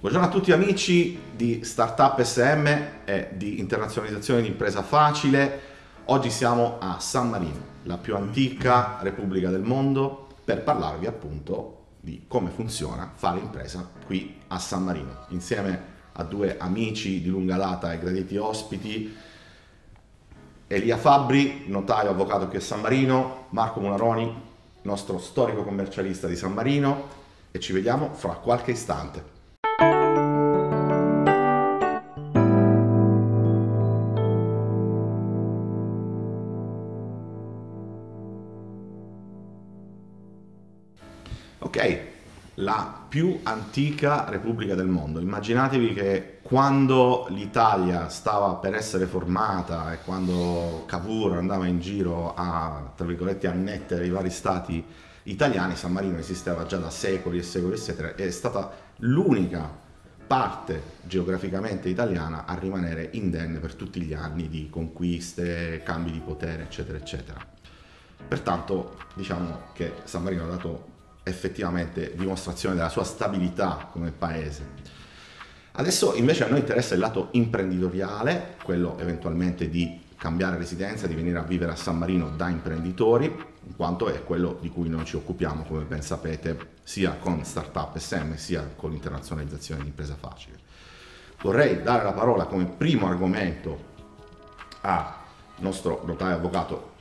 Buongiorno a tutti amici di Startup SM e di internazionalizzazione di impresa facile. Oggi siamo a San Marino, la più antica repubblica del mondo, per parlarvi appunto di come funziona fare impresa qui a San Marino, insieme a due amici di lunga data e graditi ospiti, Elia Fabbri, notaio avvocato qui a San Marino, Marco Munaroni, nostro storico commercialista di San Marino e ci vediamo fra qualche istante. Ok, la più antica repubblica del mondo. Immaginatevi che quando l'Italia stava per essere formata e quando Cavour andava in giro a, tra virgolette, annettere i vari stati italiani, San Marino esisteva già da secoli e secoli, eccetera, è stata l'unica parte geograficamente italiana a rimanere indenne per tutti gli anni di conquiste, cambi di potere, eccetera, eccetera. Pertanto diciamo che San Marino ha dato effettivamente dimostrazione della sua stabilità come paese. Adesso invece a noi interessa il lato imprenditoriale, quello eventualmente di cambiare residenza, di venire a vivere a San Marino da imprenditori, in quanto è quello di cui noi ci occupiamo, come ben sapete, sia con Startup SM sia con l'internazionalizzazione di impresa facile. Vorrei dare la parola come primo argomento al nostro notaio avvocato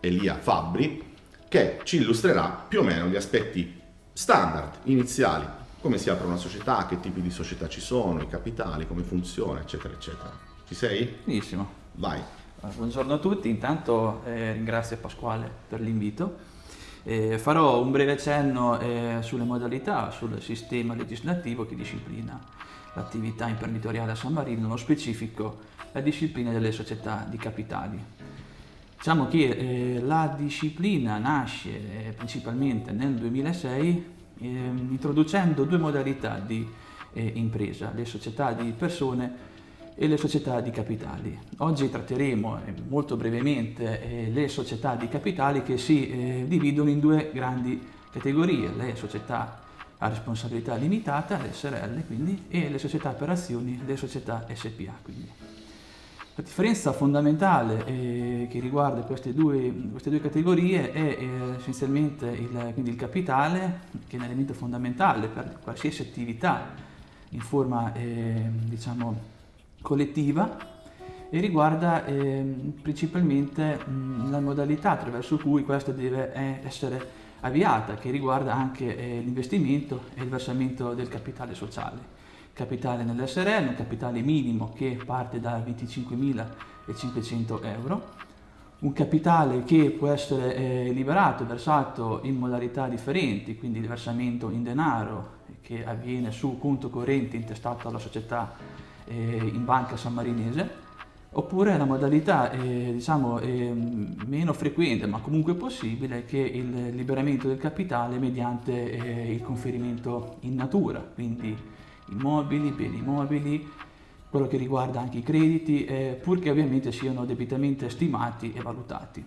Elia Fabbri, che ci illustrerà più o meno gli aspetti standard iniziali, come si apre una società, che tipi di società ci sono, i capitali, come funziona, eccetera, eccetera. Ci sei? Benissimo. Vai. Buongiorno a tutti, intanto eh, ringrazio Pasquale per l'invito. Eh, farò un breve cenno eh, sulle modalità, sul sistema legislativo che disciplina l'attività imprenditoriale a San Marino, nello specifico la disciplina delle società di capitali. Diciamo che eh, la disciplina nasce eh, principalmente nel 2006 eh, introducendo due modalità di eh, impresa, le società di persone e le società di capitali. Oggi tratteremo eh, molto brevemente eh, le società di capitali che si dividono in due grandi categorie, le società a responsabilità limitata, le SRL quindi, e le società per azioni, le società SPA. Quindi. La differenza fondamentale eh, che riguarda queste due, queste due categorie è eh, essenzialmente il, il, capitale, che è un elemento fondamentale per qualsiasi attività in forma eh, diciamo, collettiva e riguarda ehm, principalmente mh, la modalità attraverso cui questa deve eh, essere avviata, che riguarda anche eh, l'investimento e il versamento del capitale capitale nell'SRL, un capitale minimo che parte da 25.500 euro, un capitale che può essere eh, liberato, versato in modalità differenti, quindi il versamento in denaro che avviene su conto corrente intestato alla società eh, in banca sammarinese, oppure la modalità eh, diciamo, eh, meno frequente ma comunque possibile che il liberamento del capitale mediante eh, il conferimento in natura, quindi immobili, beni immobili, quello che riguarda anche i crediti, eh, purché ovviamente siano debitamente stimati e valutati.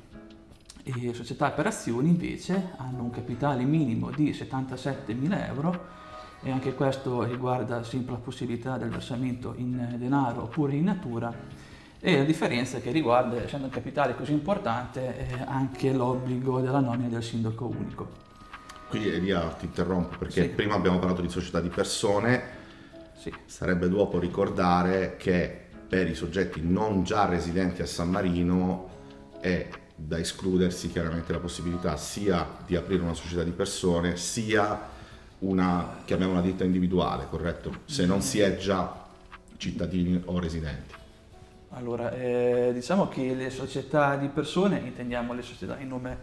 Le società per azioni invece hanno un capitale minimo di 77.000 euro e anche questo riguarda sempre la possibilità del versamento in denaro oppure in natura e la differenza che riguarda, essendo un capitale così importante, eh, anche l'obbligo della nomina del sindaco unico. Qui Elia ti interrompo perché sì. prima abbiamo parlato di società di persone, sì. Sarebbe dopo ricordare che per i soggetti non già residenti a San Marino è da escludersi chiaramente la possibilità sia di aprire una società di persone sia una, chiamiamola ditta individuale, corretto? Se non si è già cittadini o residenti. Allora, eh, diciamo che le società di persone, intendiamo le società in nome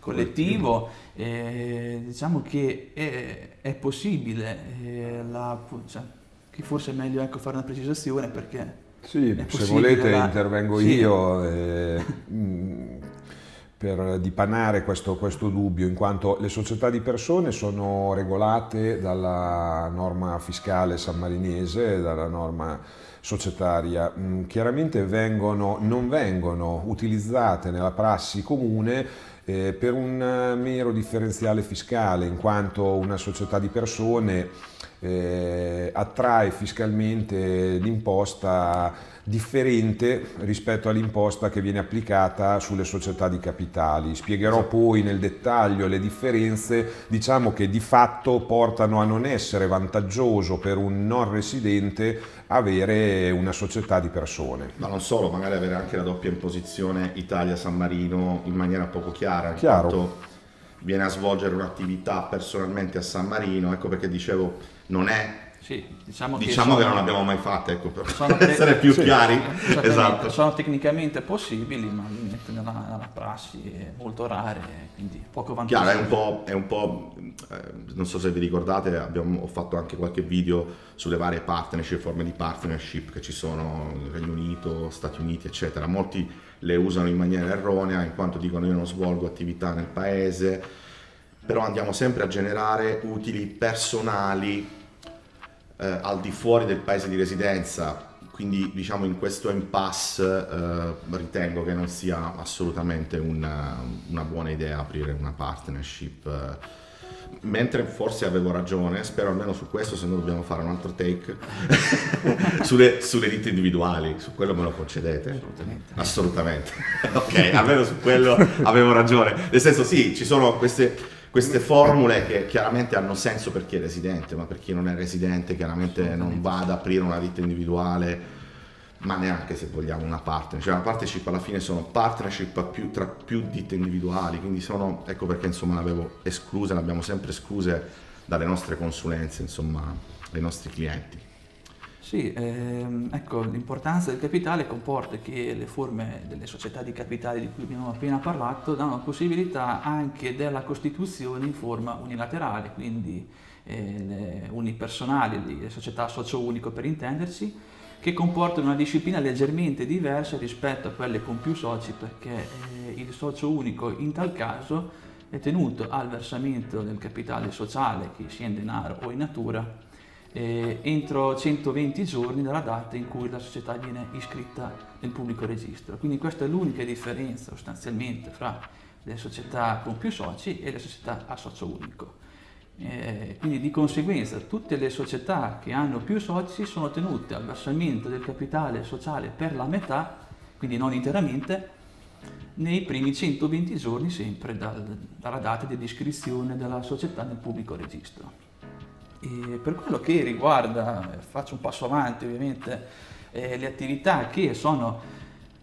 collettivo, eh, diciamo che è, è possibile eh, la, cioè, che forse è meglio ecco, fare una precisazione perché... Sì, se volete la... intervengo sì. io eh, per dipanare questo, questo, dubbio, in quanto le società di persone sono regolate dalla norma fiscale sammarinese, dalla norma societaria. Mm, chiaramente vengono, non vengono utilizzate nella prassi comune eh, per un mero differenziale fiscale, in quanto una società di persone eh, attrae fiscalmente l'imposta differente rispetto all'imposta che viene applicata sulle società di capitali. Spiegherò poi nel dettaglio le differenze, diciamo che di fatto portano a non essere vantaggioso per un non residente avere una società di persone. Ma non solo, magari avere anche la doppia imposizione Italia-San Marino in maniera poco chiara, Chiaro. viene a svolgere un'attività personalmente a San Marino, ecco perché dicevo non è Sì, diciamo, Diciamo che, sono- non l'abbiamo mai fatta, ecco, per sono essere più sì. chiari. Esatto. sono tecnicamente possibili, ma nella, nella prassi è molto rare, quindi poco vantaggio. Chiaro, è un po', è un po' eh, non so se vi ricordate, abbiamo, ho fatto anche qualche video sulle varie partnership, forme di partnership che ci sono nel Regno Unito, Stati Uniti, eccetera. Molti le usano in maniera erronea in quanto dicono io non svolgo attività nel paese, però andiamo sempre a generare utili personali eh, al di fuori del paese di residenza. Quindi diciamo in questo impasse eh, ritengo che non sia assolutamente una, una buona idea aprire una partnership. eh, Mentre forse avevo ragione, spero almeno su questo, se no dobbiamo fare un altro take, sulle, sulle ditte individuali, su quello me lo concedete? Assolutamente. Assolutamente. ok, almeno su quello avevo ragione. Nel senso sì, ci sono queste, queste formule che chiaramente hanno senso per chi è residente, ma per chi non è residente chiaramente non va ad aprire una ditta individuale, ma neanche se vogliamo una partnership. Cioè una partnership alla fine sono partnership più- tra più ditte individuali, quindi sono, ecco perché insomma l'avevo esclusa, le abbiamo sempre escluse dalle nostre consulenze, insomma, ai nostri clienti. Sì, ehm, ecco, l'importanza del capitale comporta che le forme delle società di capitale di cui abbiamo appena parlato danno possibilità anche della costituzione in forma unilaterale, quindi eh, le unipersonali, le società socio unico per intenderci, che comportano una disciplina leggermente diversa rispetto a quelle con più soci perché eh, il socio unico in tal caso è tenuto al versamento del capitale sociale, che sia in denaro o in natura, eh, entro 120 giorni dalla data in cui la società viene iscritta nel pubblico registro. Quindi questa è l'unica differenza sostanzialmente fra le società con più soci e le società a socio unico. Eh, quindi di conseguenza tutte le società che hanno più soci sono tenute al versamento del capitale sociale per la metà, quindi non interamente, nei primi 120 giorni sempre dal- dalla data di iscrizione della società nel pubblico registro. E per quello che riguarda, eh, faccio un passo avanti ovviamente, eh, le attività che sono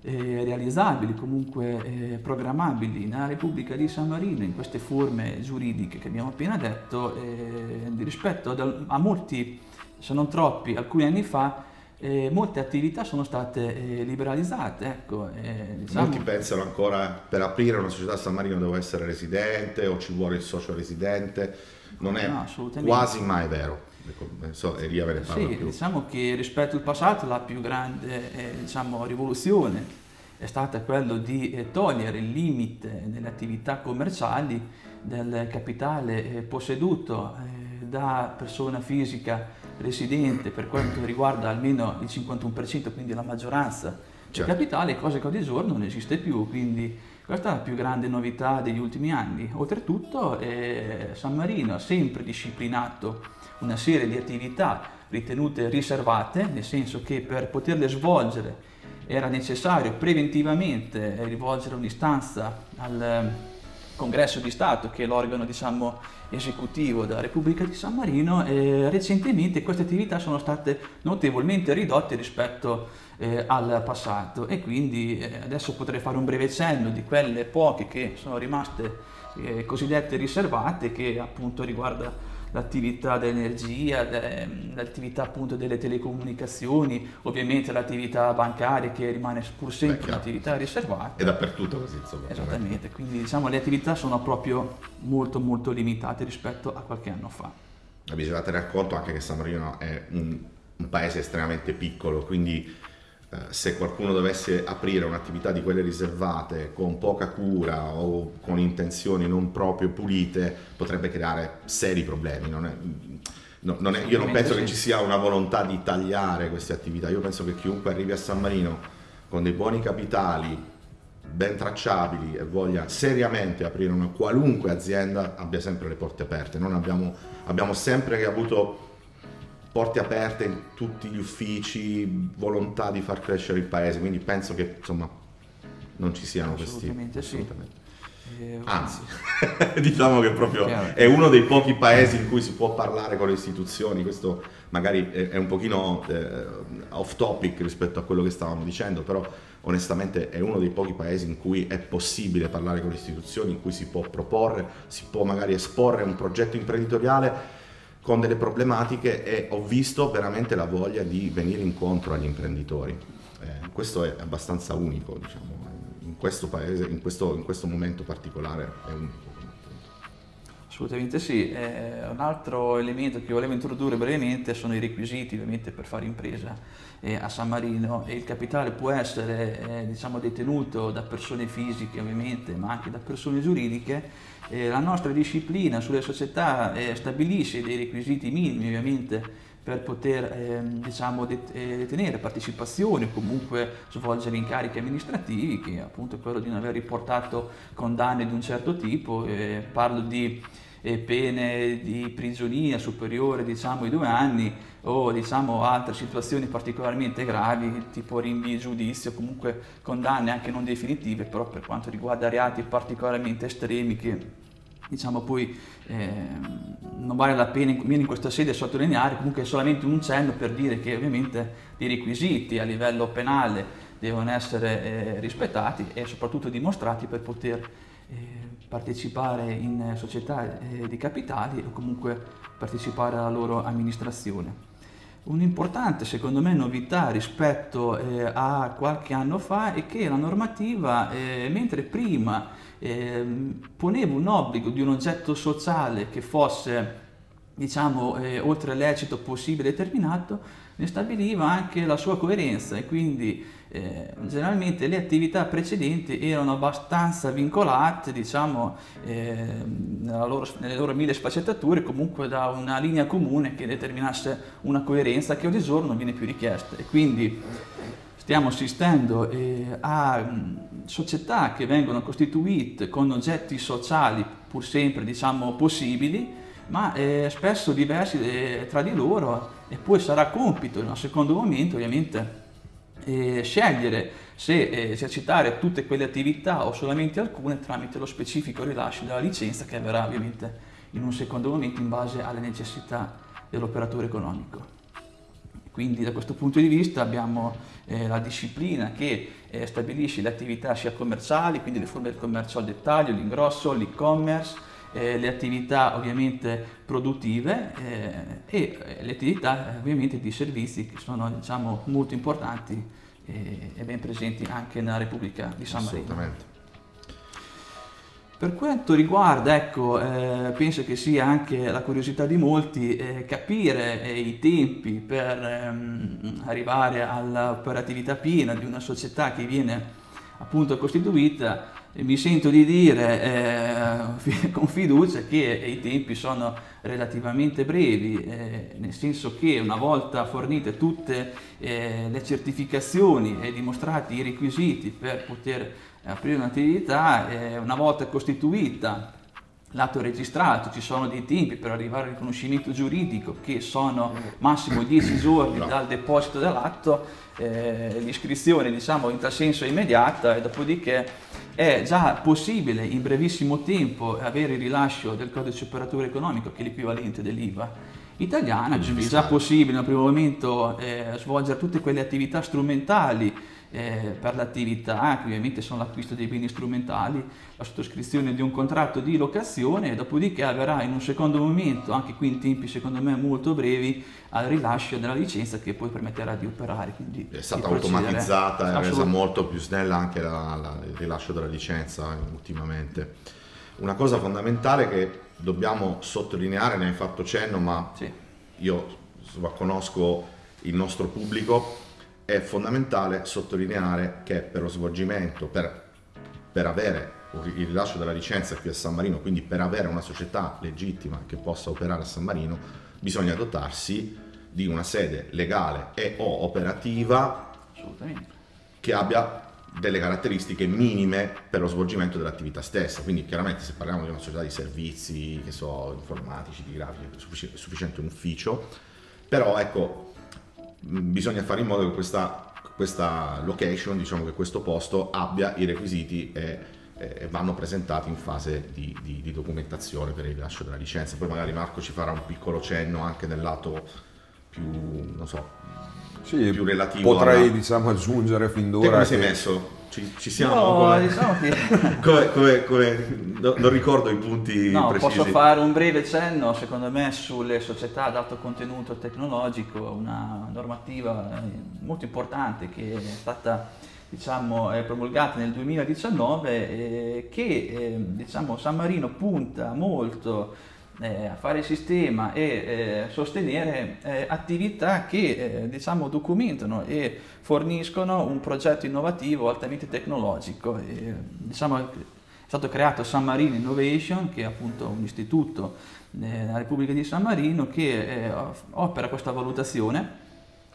eh, realizzabili, comunque eh, programmabili nella Repubblica di San Marino in queste forme giuridiche che abbiamo appena detto, eh, rispetto ad- a molti, se non troppi, alcuni anni fa, eh, molte attività sono state eh, liberalizzate. Ecco, eh, diciamo- Molti pensano ancora per aprire una società a San Marino devo essere residente o ci vuole il socio residente. Non è No, quasi mai vero. Ecco, so, Elia ve ne parla Sì, più. diciamo che rispetto al passato la più grande eh, diciamo, rivoluzione è stata quella di eh, togliere il limite nelle attività commerciali del capitale eh, posseduto eh, da persona fisica residente per quanto riguarda almeno il 51%, quindi la maggioranza del Certo. capitale, cosa che oggigiorno non esiste più, quindi questa è la più grande novità degli ultimi anni. Oltretutto eh, San Marino ha sempre disciplinato una serie di attività ritenute riservate, nel senso che per poterle svolgere era necessario preventivamente rivolgere un'istanza al eh, Congresso di Stato, che è l'organo diciamo, esecutivo della Repubblica di San Marino, e recentemente queste attività sono state notevolmente ridotte rispetto eh, al passato e quindi eh, adesso potrei fare un breve cenno di quelle poche che sono rimaste eh, cosiddette riservate, che appunto riguarda l'attività dell'energia, de- l'attività appunto delle telecomunicazioni, ovviamente l'attività bancaria che rimane pur sempre un'attività riservata. È dappertutto così, insomma. Esattamente, quindi diciamo le attività sono proprio molto molto limitate rispetto a qualche anno fa. Bisogna tenere conto anche che San Marino è un, un paese estremamente piccolo, quindi se qualcuno dovesse aprire un'attività di quelle riservate con poca cura o con intenzioni non proprio pulite, potrebbe creare seri problemi. Non è- no- non è- io non penso che ci sia una volontà di tagliare queste attività, io penso che chiunque arrivi a San Marino con dei buoni capitali, ben tracciabili e voglia seriamente aprire una qualunque azienda abbia sempre le porte aperte. Non abbiamo, abbiamo sempre avuto porte aperte in tutti gli uffici, volontà di far crescere il paese, quindi penso che insomma non ci siano questi... Assolutamente sì. assolutamente. Eh, Anzi, diciamo che proprio è uno dei pochi paesi in cui si può parlare con le istituzioni, questo magari è, è un pochino eh, off topic rispetto a quello che stavamo dicendo, però onestamente è uno dei pochi paesi in cui è possibile parlare con le istituzioni, in cui si può proporre, si può magari esporre un progetto imprenditoriale con delle problematiche e ho visto veramente la voglia di venire incontro agli imprenditori. Eh, questo è abbastanza unico, diciamo, in questo paese, in questo, in questo momento particolare è unico. Assolutamente sì. Eh, un altro elemento che volevo introdurre brevemente sono i requisiti ovviamente per fare impresa eh, a San Marino e il capitale può essere eh, diciamo, detenuto da persone fisiche ovviamente ma anche da persone giuridiche. La nostra disciplina sulle società eh, stabilisce dei requisiti minimi ovviamente per poter ehm, diciamo, eh, detenere partecipazioni o comunque svolgere incarichi amministrativi, che appunto è quello di non aver riportato condanne di un certo tipo. Eh, parlo di eh, pene di prigionia superiore diciamo, ai due anni o diciamo, altre situazioni particolarmente gravi, tipo rinvii giudizio, comunque condanne anche non definitive, però per quanto riguarda reati particolarmente estremi che diciamo poi eh, non vale la pena in, in questa sede sottolineare, comunque è solamente un cenno per dire che ovviamente i requisiti a livello penale devono essere eh, rispettati e soprattutto dimostrati per poter eh, partecipare in società eh, di capitali o comunque partecipare alla loro amministrazione. Un'importante, secondo me, novità rispetto eh, a qualche anno fa è che la normativa, eh, mentre prima eh, poneva un obbligo di un oggetto sociale che fosse, diciamo, eh, oltre lecito possibile determinato, ne stabiliva anche la sua coerenza e quindi eh, generalmente le attività precedenti erano abbastanza vincolate, diciamo, eh, loro, nelle loro mille sfaccettature, comunque da una linea comune che determinasse una coerenza che oggigiorno non viene più richiesta. E quindi stiamo assistendo eh, a società che vengono costituite con oggetti sociali pur sempre, diciamo, possibili, ma eh, spesso diversi eh, tra di loro e poi sarà compito in un secondo momento ovviamente eh, scegliere se eh, esercitare tutte quelle attività o solamente alcune tramite lo specifico rilascio della licenza che avverrà ovviamente in un secondo momento in base alle necessità dell'operatore economico. Quindi da questo punto di vista abbiamo eh, la disciplina che eh, stabilisce le attività sia commerciali, quindi le forme del commercio al dettaglio, l'ingrosso, l'e-commerce, eh, le attività ovviamente produttive eh, e eh, le attività ovviamente di servizi che sono diciamo, molto importanti e, e ben presenti anche nella Repubblica di San Marino. Per quanto riguarda, ecco, eh, penso che sia anche la curiosità di molti eh, capire eh, i tempi per ehm, arrivare all'operatività piena di una società che viene appunto costituita mi sento di dire eh, con fiducia che i tempi sono relativamente brevi, eh, nel senso che una volta fornite tutte eh, le certificazioni e dimostrati i requisiti per poter aprire un'attività, eh, una volta costituita l'atto registrato, ci sono dei tempi per arrivare al riconoscimento giuridico che sono massimo 10 giorni dal deposito dell'atto, eh, l'iscrizione diciamo in tal senso è immediata e dopodiché è già possibile in brevissimo tempo avere il rilascio del codice operatore economico che è l'equivalente dell'IVA italiana, è già possibile nel primo momento eh, svolgere tutte quelle attività strumentali eh, per l'attività, che ovviamente sono l'acquisto dei beni strumentali, la sottoscrizione di un contratto di locazione e dopodiché avverrà in un secondo momento, anche qui in tempi secondo me molto brevi, al rilascio della licenza che poi permetterà di operare. Quindi è stata automatizzata e resa molto più snella anche la, la, il rilascio della licenza ultimamente. Una cosa fondamentale che dobbiamo sottolineare, ne hai fatto cenno, ma sì. io conosco il nostro pubblico, è fondamentale sottolineare che per lo svolgimento, per, per avere il rilascio della licenza qui a San Marino, quindi per avere una società legittima che possa operare a San Marino, bisogna dotarsi di una sede legale e o operativa che abbia delle caratteristiche minime per lo svolgimento dell'attività stessa. Quindi chiaramente se parliamo di una società di servizi, che so, informatici, di grafica, è sufficiente un ufficio Però ecco, bisogna fare in modo che questa, questa location, diciamo che questo posto abbia i requisiti e, e vanno presentati in fase di, di, di, documentazione per il rilascio della licenza. Poi magari Marco ci farà un piccolo cenno anche nel lato più, non so, sì, più relativo. Potrei alla... diciamo aggiungere fin d'ora. Te come sei messo? Ci, ci siamo? No, come, diciamo che... come, come, come, non ricordo i punti no, precisi. Posso fare un breve cenno, secondo me, sulle società ad alto contenuto tecnologico, una normativa eh, molto importante che è stata diciamo, promulgata nel 2019 eh, che eh, diciamo, San Marino punta molto eh, a fare sistema e eh, sostenere eh, attività che eh, diciamo, documentano e forniscono un progetto innovativo altamente tecnologico. E, diciamo, è stato creato San Marino Innovation, che è appunto un istituto eh, nella Repubblica di San Marino che eh, opera questa valutazione.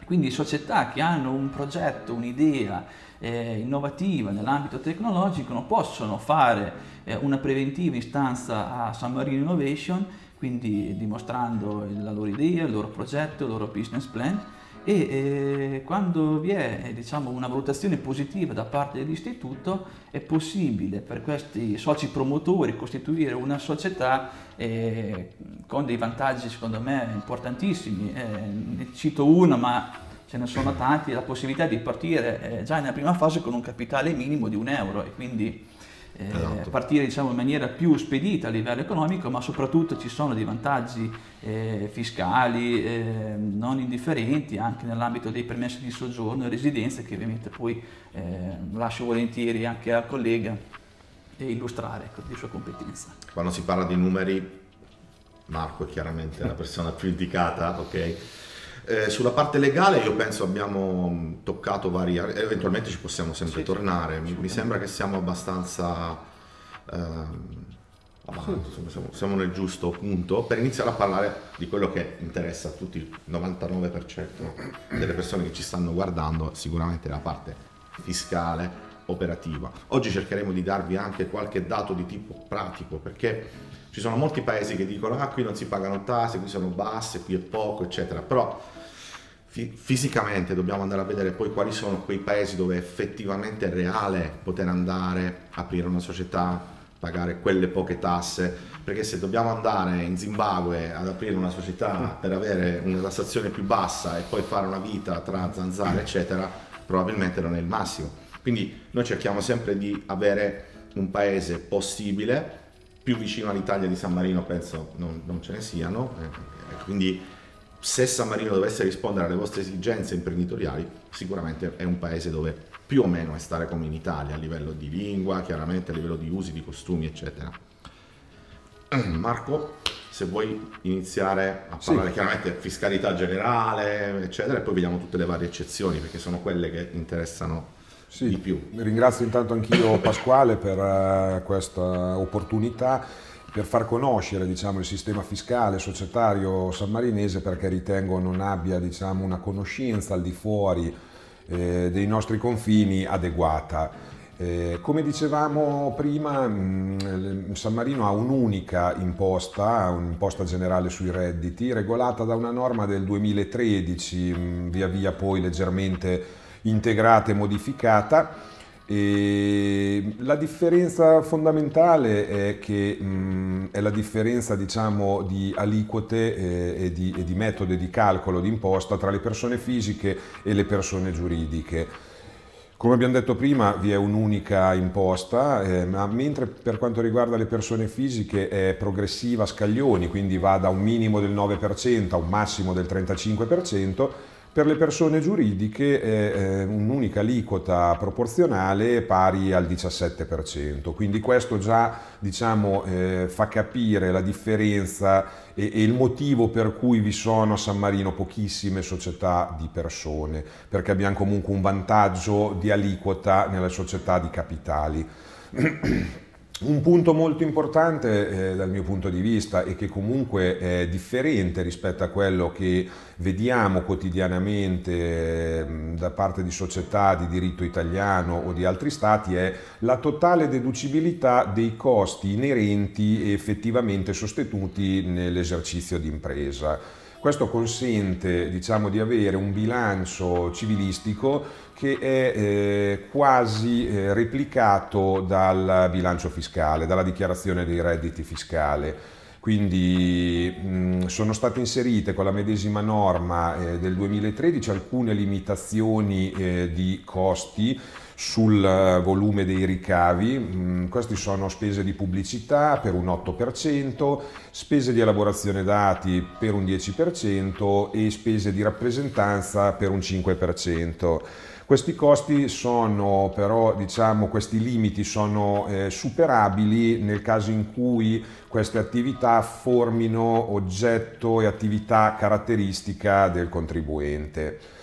Quindi società che hanno un progetto, un'idea, eh, innovativa nell'ambito tecnologico non possono fare eh, una preventiva istanza a San Marino Innovation, quindi dimostrando la loro idea, il loro progetto, il loro business plan e eh, quando vi è eh, diciamo, una valutazione positiva da parte dell'istituto è possibile per questi soci promotori costituire una società eh, con dei vantaggi secondo me importantissimi. Eh, ne cito uno ma ce ne sono tanti, la possibilità di partire eh, già nella prima fase con un capitale minimo di un euro e quindi eh, esatto. partire diciamo, in maniera più spedita a livello economico, ma soprattutto ci sono dei vantaggi eh, fiscali eh, non indifferenti anche nell'ambito dei permessi di soggiorno e residenza che ovviamente poi eh, lascio volentieri anche al collega illustrare ecco, di sua competenza. Quando si parla di numeri, Marco è chiaramente la persona più indicata, ok? Eh, sulla parte legale io penso abbiamo toccato vari, eventualmente ci possiamo sempre sì, tornare, mi, mi, sembra che siamo abbastanza ehm, avanti, insomma, siamo, siamo, nel giusto punto per iniziare a parlare di quello che interessa a tutti, il 99% delle persone che ci stanno guardando, sicuramente la parte fiscale, operativa. Oggi cercheremo di darvi anche qualche dato di tipo pratico perché ci sono molti paesi che dicono ah qui non si pagano tasse, qui sono basse, qui è poco, eccetera, però fisicamente dobbiamo andare a vedere poi quali sono quei paesi dove effettivamente è reale poter andare, aprire una società, pagare quelle poche tasse, perché se dobbiamo andare in Zimbabwe ad aprire una società per avere una tassazione più bassa e poi fare una vita tra zanzare, eccetera, probabilmente non è il massimo. Quindi noi cerchiamo sempre di avere un paese possibile, più vicino all'Italia di San Marino penso non, non ce ne siano, eh, quindi se San Marino dovesse rispondere alle vostre esigenze imprenditoriali, sicuramente è un paese dove più o meno è stare come in Italia a livello di lingua, chiaramente a livello di usi, di costumi, eccetera. Marco, se vuoi iniziare a parlare sì. chiaramente fiscalità generale, eccetera, e poi vediamo tutte le varie eccezioni perché sono quelle che interessano sì. di più. Ringrazio intanto anch'io Pasquale per uh, questa opportunità per far conoscere diciamo, il sistema fiscale societario sammarinese perché ritengo non abbia diciamo, una conoscenza al di fuori eh, dei nostri confini adeguata. Eh, come dicevamo prima, mh, mm, San Marino ha un'unica imposta, un'imposta generale sui redditi, regolata da una norma del 2013, mh, mm, via via poi leggermente integrata e modificata e la differenza fondamentale è che mh, è la differenza diciamo, di aliquote eh, e, di, e di metodi di calcolo di imposta tra le persone fisiche e le persone giuridiche. Come abbiamo detto prima vi è un'unica imposta, eh, ma mentre per quanto riguarda le persone fisiche è progressiva a scaglioni, quindi va da un minimo del 9% a un massimo del 35%, per le persone giuridiche è un'unica aliquota proporzionale pari al 17%, quindi questo già diciamo, eh, fa capire la differenza e, il motivo per cui vi sono a San Marino pochissime società di persone, perché abbiamo comunque un vantaggio di aliquota nelle società di capitali. Un punto molto importante eh, dal mio punto di vista e che comunque è differente rispetto a quello che vediamo quotidianamente eh, da parte di società di diritto italiano o di altri stati è la totale deducibilità dei costi inerenti e effettivamente sostenuti nell'esercizio di impresa. Questo consente diciamo, di avere un bilancio civilistico che è eh, quasi eh, replicato dal bilancio fiscale, dalla dichiarazione dei redditi fiscale. Quindi mh, sono state inserite con la medesima norma eh, del 2013 alcune limitazioni eh, di costi sul eh, volume dei ricavi, mm, questi sono spese di pubblicità per un 8%, spese di elaborazione dati per un 10% e spese di rappresentanza per un 5%. Questi costi sono però, diciamo, questi limiti sono eh, superabili nel caso in cui queste attività formino oggetto e attività caratteristica del contribuente.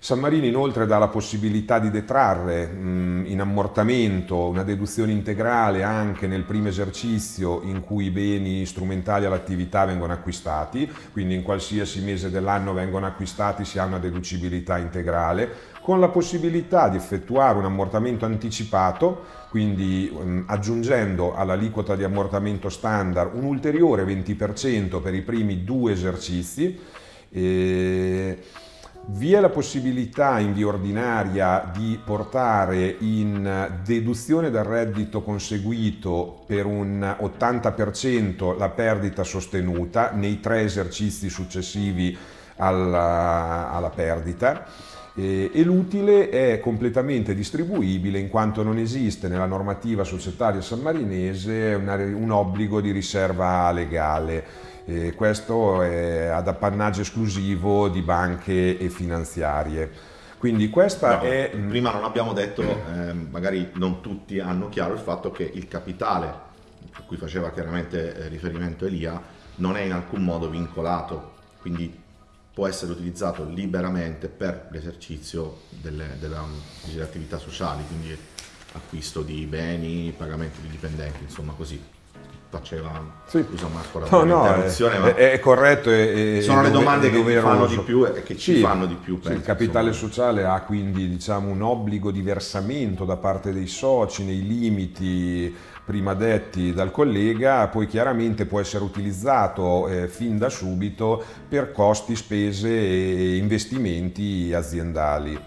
San Marino inoltre dà la possibilità di detrarre mh, in ammortamento una deduzione integrale anche nel primo esercizio in cui i beni strumentali all'attività vengono acquistati, quindi in qualsiasi mese dell'anno vengono acquistati si ha una deducibilità integrale, con la possibilità di effettuare un ammortamento anticipato, quindi mh, aggiungendo all'aliquota di ammortamento standard un ulteriore 20% per i primi due esercizi. E vi è la possibilità in via ordinaria di portare in deduzione dal reddito conseguito per un 80% la perdita sostenuta nei tre esercizi successivi alla, alla perdita e, e l'utile è completamente distribuibile in quanto non esiste nella normativa societaria sammarinese un obbligo di riserva legale. E questo è ad appannaggio esclusivo di banche e finanziarie. Quindi questa no, è... Prima non abbiamo detto, eh, magari non tutti hanno chiaro il fatto che il capitale, a cui faceva chiaramente eh, riferimento Elia, non è in alcun modo vincolato, quindi può essere utilizzato liberamente per l'esercizio delle, delle, delle attività sociali, quindi acquisto di beni, pagamento di dipendenti, insomma così faceva sì. scusa Marco la no, no, è, è, corretto e, sono le domande che ci fanno di più e che ci sì, fanno di più penso, il capitale insomma. sociale ha quindi diciamo, un obbligo di versamento da parte dei soci nei limiti prima detti dal collega poi chiaramente può essere utilizzato eh, fin da subito per costi spese e investimenti aziendali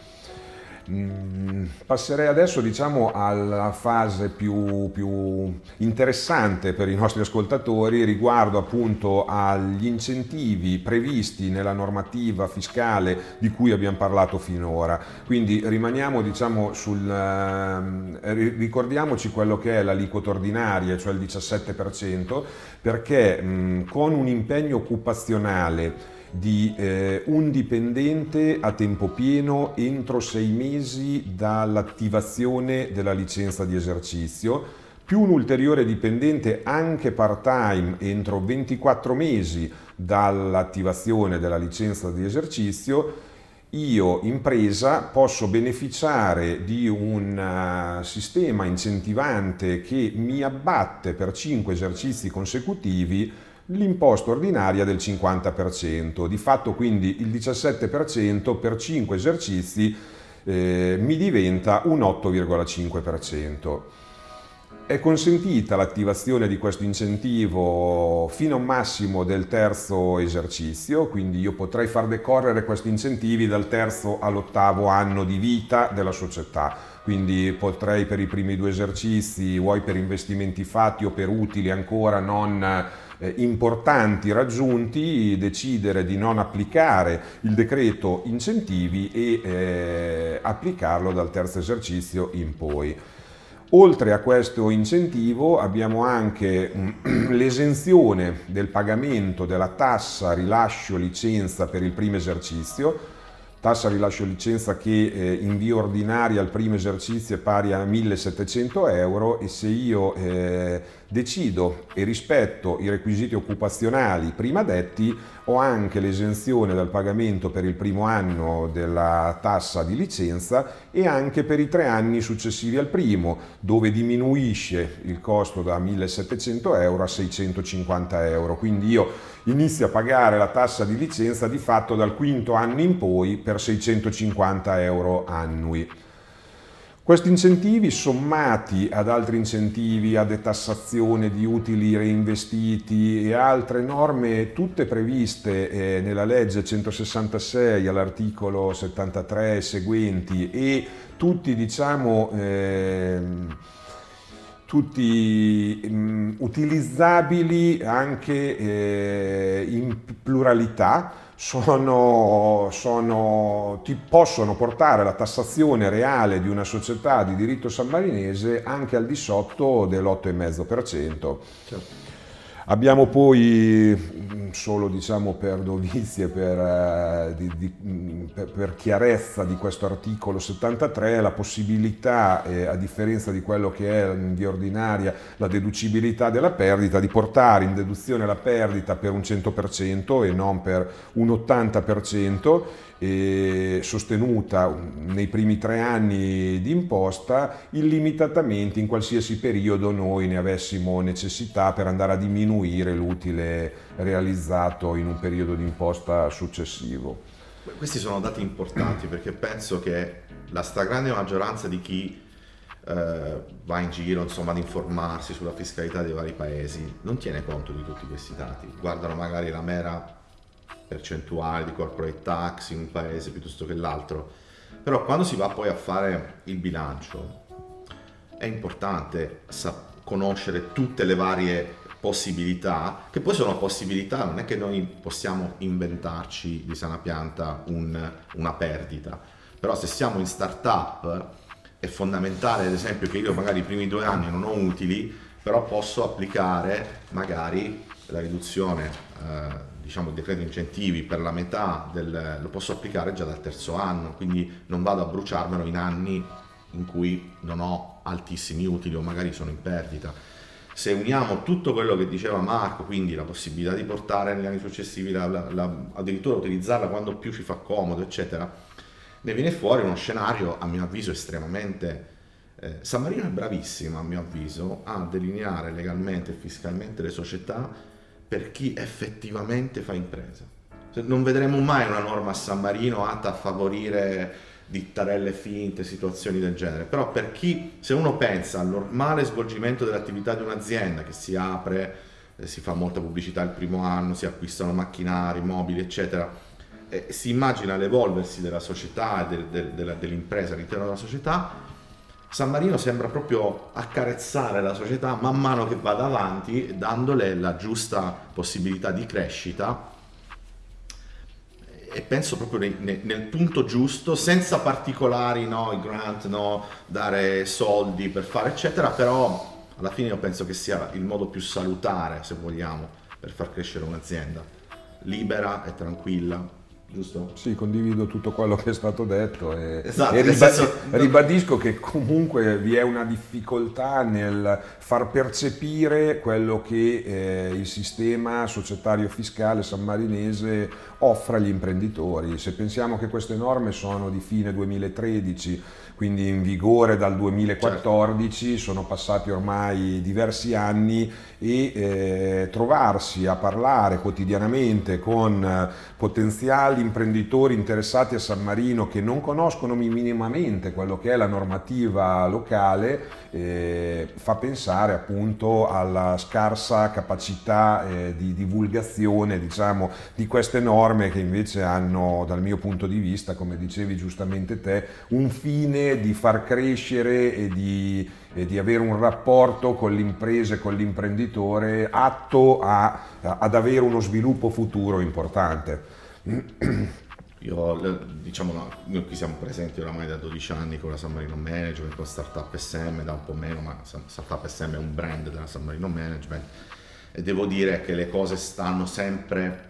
passerei adesso diciamo, alla fase più, più, interessante per i nostri ascoltatori riguardo appunto agli incentivi previsti nella normativa fiscale di cui abbiamo parlato finora. Quindi rimaniamo diciamo, sul, eh, ricordiamoci quello che è l'aliquota ordinaria, cioè il 17%, perché mm, con un impegno occupazionale di eh, un dipendente a tempo pieno entro sei mesi dall'attivazione della licenza di esercizio, più un ulteriore dipendente anche part-time entro 24 mesi dall'attivazione della licenza di esercizio, io impresa posso beneficiare di un uh, sistema incentivante che mi abbatte per 5 esercizi consecutivi l'imposta ordinaria del 50%, di fatto quindi il 17% per 5 esercizi eh, mi diventa un 8,5%. È consentita l'attivazione di questo incentivo fino a un massimo del terzo esercizio, quindi io potrei far decorrere questi incentivi dal terzo all'ottavo anno di vita della società, quindi potrei per i primi due esercizi, vuoi per investimenti fatti o per utili ancora non eh, importanti raggiunti decidere di non applicare il decreto incentivi e eh, applicarlo dal terzo esercizio in poi. Oltre a questo incentivo abbiamo anche l'esenzione del pagamento della tassa rilascio licenza per il primo esercizio, tassa rilascio licenza che eh, in via ordinaria al primo esercizio è pari a 1700 euro e se io eh, decido e rispetto i requisiti occupazionali prima detti ho anche l'esenzione dal pagamento per il primo anno della tassa di licenza e anche per i tre anni successivi al primo, dove diminuisce il costo da 1700 euro a 650 euro. Quindi io inizio a pagare la tassa di licenza di fatto dal quinto anno in poi per 650 euro annui. Questi incentivi sommati ad altri incentivi, a detassazione di utili reinvestiti e altre norme tutte previste eh, nella legge 166 all'articolo 73 e seguenti e tutti diciamo eh, tutti mm, utilizzabili anche eh, in pluralità sono, sono, ti possono portare la tassazione reale di una società di diritto sammarinese anche al di sotto dell'8,5%. Certo. Abbiamo poi, mm, solo diciamo per dovizie, per, eh, di, di, mm, per, chiarezza di questo articolo 73, la possibilità, eh, a differenza di quello che è in via ordinaria la deducibilità della perdita, di portare in deduzione la perdita per un 100% e non per un 80% sostenuta nei primi tre anni di imposta illimitatamente in qualsiasi periodo noi ne avessimo necessità per andare a diminuire l'utile realizzato in un periodo di imposta successivo. Questi sono dati importanti perché penso che la stragrande maggioranza di chi eh, va in giro insomma, ad informarsi sulla fiscalità dei vari paesi non tiene conto di tutti questi dati, guardano magari la mera percentuale di corporate tax in un paese piuttosto che l'altro. Però quando si va poi a fare il bilancio è importante conoscere tutte le varie possibilità, che poi sono possibilità, non è che noi possiamo inventarci di sana pianta un, una perdita, però se siamo in startup è fondamentale ad esempio che io magari i primi due anni non ho utili, però posso applicare magari la riduzione eh, diciamo, il decreto incentivi per la metà del, lo posso applicare già dal terzo anno, quindi non vado a bruciarmelo in anni in cui non ho altissimi utili o magari sono in perdita. Se uniamo tutto quello che diceva Marco, quindi la possibilità di portare negli anni successivi, la, la, la, addirittura utilizzarla quando più ci fa comodo, eccetera, ne viene fuori uno scenario a mio avviso estremamente... Eh, San Marino è bravissimo a mio avviso a delineare legalmente e fiscalmente le società per chi effettivamente fa impresa. Non vedremo mai una norma a San Marino atta a favorire dittarelle finte, situazioni del genere, però per chi, se uno pensa al normale svolgimento dell'attività di un'azienda che si apre, eh, si fa molta pubblicità il primo anno, si acquistano macchinari, mobili, eccetera, eh, si immagina l'evolversi della società e del, del, dell'impresa all'interno della società, San Marino sembra proprio accarezzare la società man mano che vada avanti, dandole la giusta possibilità di crescita e penso proprio nel, nel punto giusto, senza particolari no, grant, no, dare soldi per fare eccetera, però alla fine io penso che sia il modo più salutare, se vogliamo, per far crescere un'azienda, libera e tranquilla giusto? Sì, condivido tutto quello che è stato detto e, esatto, e ribad- senso... ribadisco che comunque vi è una difficoltà nel far percepire quello che eh, il sistema societario fiscale sammarinese offre agli imprenditori. Se pensiamo che queste norme sono di fine 2013, quindi in vigore dal 2014, certo. sono passati ormai diversi anni e eh, trovarsi a parlare quotidianamente con eh, potenziali imprenditori interessati a San Marino che non conoscono minimamente quello che è la normativa locale eh, fa pensare appunto alla scarsa capacità eh, di divulgazione diciamo, di queste norme che invece hanno dal mio punto di vista, come dicevi giustamente te, un fine di far crescere e di, e di avere un rapporto con l'impresa e con l'imprenditore atto a, ad avere uno sviluppo futuro importante. Io, diciamo, noi qui siamo presenti oramai da 12 anni con la San Marino Management, con Startup SM, da un po' meno, ma Startup SM è un brand della San Marino Management e devo dire che le cose stanno sempre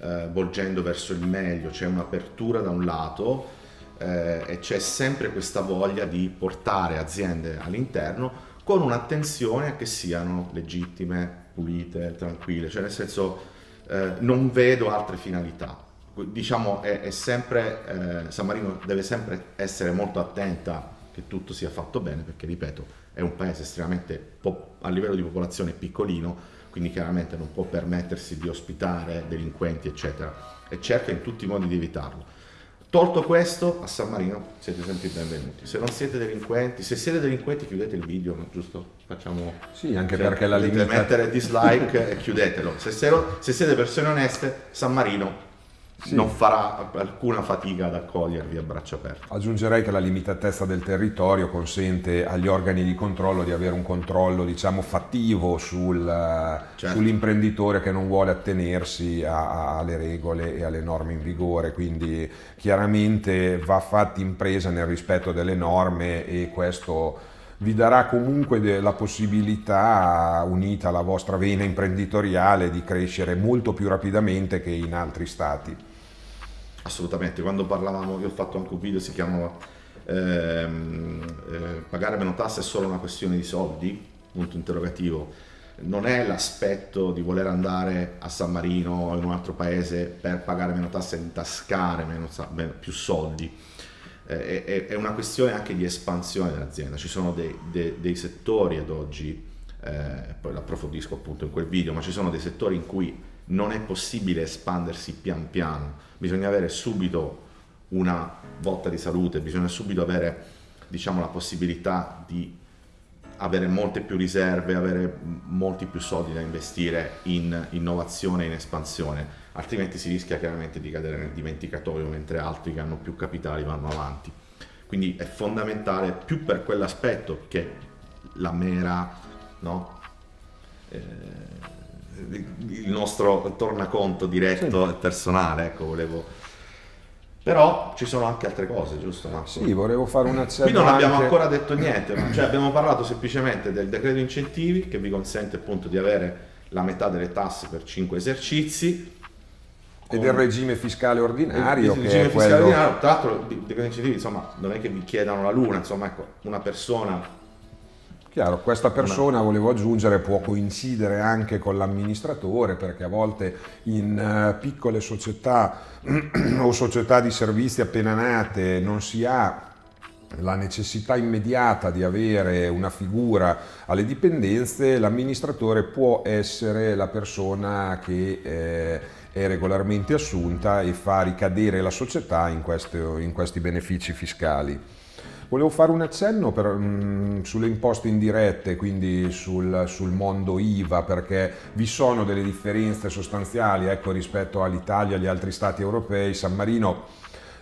eh, volgendo verso il meglio, c'è un'apertura da un lato eh, e c'è sempre questa voglia di portare aziende all'interno con un'attenzione a che siano legittime, pulite, tranquille, cioè nel senso eh, non vedo altre finalità. Diciamo è, è sempre, eh, San Marino deve sempre essere molto attenta che tutto sia fatto bene perché ripeto è un paese estremamente po- a livello di popolazione piccolino quindi chiaramente non può permettersi di ospitare delinquenti eccetera e cerca in tutti i modi di evitarlo Tolto questo, a San Marino siete sempre benvenuti. Se non siete delinquenti, se siete delinquenti chiudete il video, giusto? Facciamo... Sì, anche cioè, perché la limita... mettere dislike e chiudetelo. Se, se siete persone oneste, San Marino sì. non farà alcuna fatica ad accogliervi a braccia aperte. Aggiungerei che la limitatezza del territorio consente agli organi di controllo di avere un controllo diciamo fattivo sul, certo. sull'imprenditore che non vuole attenersi a, alle regole e alle norme in vigore, quindi chiaramente va fatta impresa nel rispetto delle norme e questo vi darà comunque la possibilità, unita alla vostra vena imprenditoriale, di crescere molto più rapidamente che in altri stati. Assolutamente, quando parlavamo, io ho fatto anche un video, si chiamava ehm, eh, Pagare meno tasse è solo una questione di soldi? Punto interrogativo. Non è l'aspetto di voler andare a San Marino o in un altro paese per pagare meno tasse e intascare meno, meno, più soldi. Eh, è, è, una questione anche di espansione dell'azienda. Ci sono dei, dei, dei settori ad oggi, eh, poi l'approfondisco appunto in quel video, ma ci sono dei settori in cui non è possibile espandersi pian piano, bisogna avere subito una botta di salute, bisogna subito avere diciamo, la possibilità di avere molte più riserve, avere molti più soldi da investire in innovazione e in espansione, altrimenti si rischia chiaramente di cadere nel dimenticatoio mentre altri che hanno più capitali vanno avanti. Quindi è fondamentale più per quell'aspetto che la mera no, eh, il nostro tornaconto diretto e personale, ecco, volevo... Però ci sono anche altre cose, giusto Marco? Sì, volevo fare una accenno Qui non abbiamo ancora detto niente, cioè abbiamo parlato semplicemente del decreto incentivi che vi consente appunto di avere la metà delle tasse per 5 esercizi. E del regime fiscale ordinario. Il, regime fiscale quello... ordinario, tra l'altro decreto incentivi insomma non è che vi chiedano la luna, insomma ecco, una persona Chiaro, questa persona, volevo aggiungere, può coincidere anche con l'amministratore perché a volte in uh, piccole società o società di servizi appena nate non si ha la necessità immediata di avere una figura alle dipendenze, l'amministratore può essere la persona che eh, è regolarmente assunta e fa ricadere la società in, questo, in questi benefici fiscali. Volevo fare un accenno per, mh, mm, sulle imposte indirette, quindi sul, sul, mondo IVA, perché vi sono delle differenze sostanziali ecco, rispetto all'Italia e agli altri stati europei. San Marino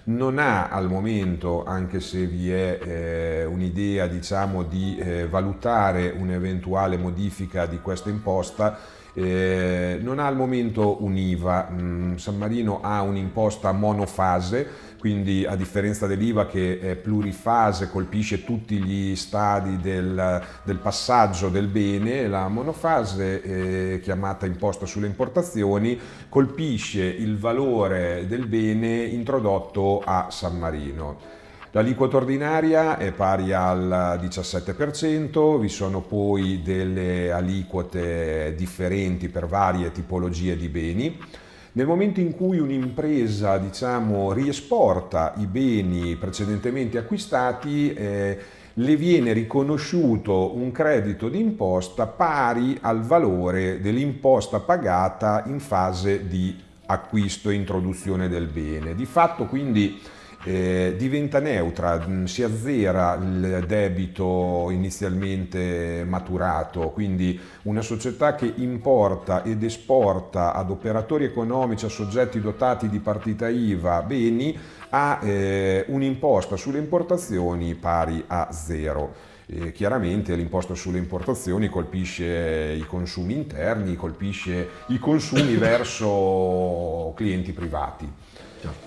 non ha al momento, anche se vi è eh, un'idea diciamo, di eh, valutare un'eventuale modifica di questa imposta, eh, non ha al momento un'IVA. Mm, San Marino ha un'imposta monofase quindi a differenza dell'IVA che è plurifase, colpisce tutti gli stadi del, del passaggio del bene, la monofase, eh, chiamata imposta sulle importazioni, colpisce il valore del bene introdotto a San Marino. L'aliquota ordinaria è pari al 17%, vi sono poi delle aliquote differenti per varie tipologie di beni. Nel momento in cui un'impresa diciamo, riesporta i beni precedentemente acquistati, eh, le viene riconosciuto un credito d'imposta pari al valore dell'imposta pagata in fase di acquisto e introduzione del bene. Di fatto quindi eh, diventa neutra, mm, si azzera il debito inizialmente maturato, quindi una società che importa ed esporta ad operatori economici, a soggetti dotati di partita IVA beni, ha eh, un'imposta sulle importazioni pari a zero. Eh, chiaramente l'imposta sulle importazioni colpisce i consumi interni, colpisce i consumi verso clienti privati.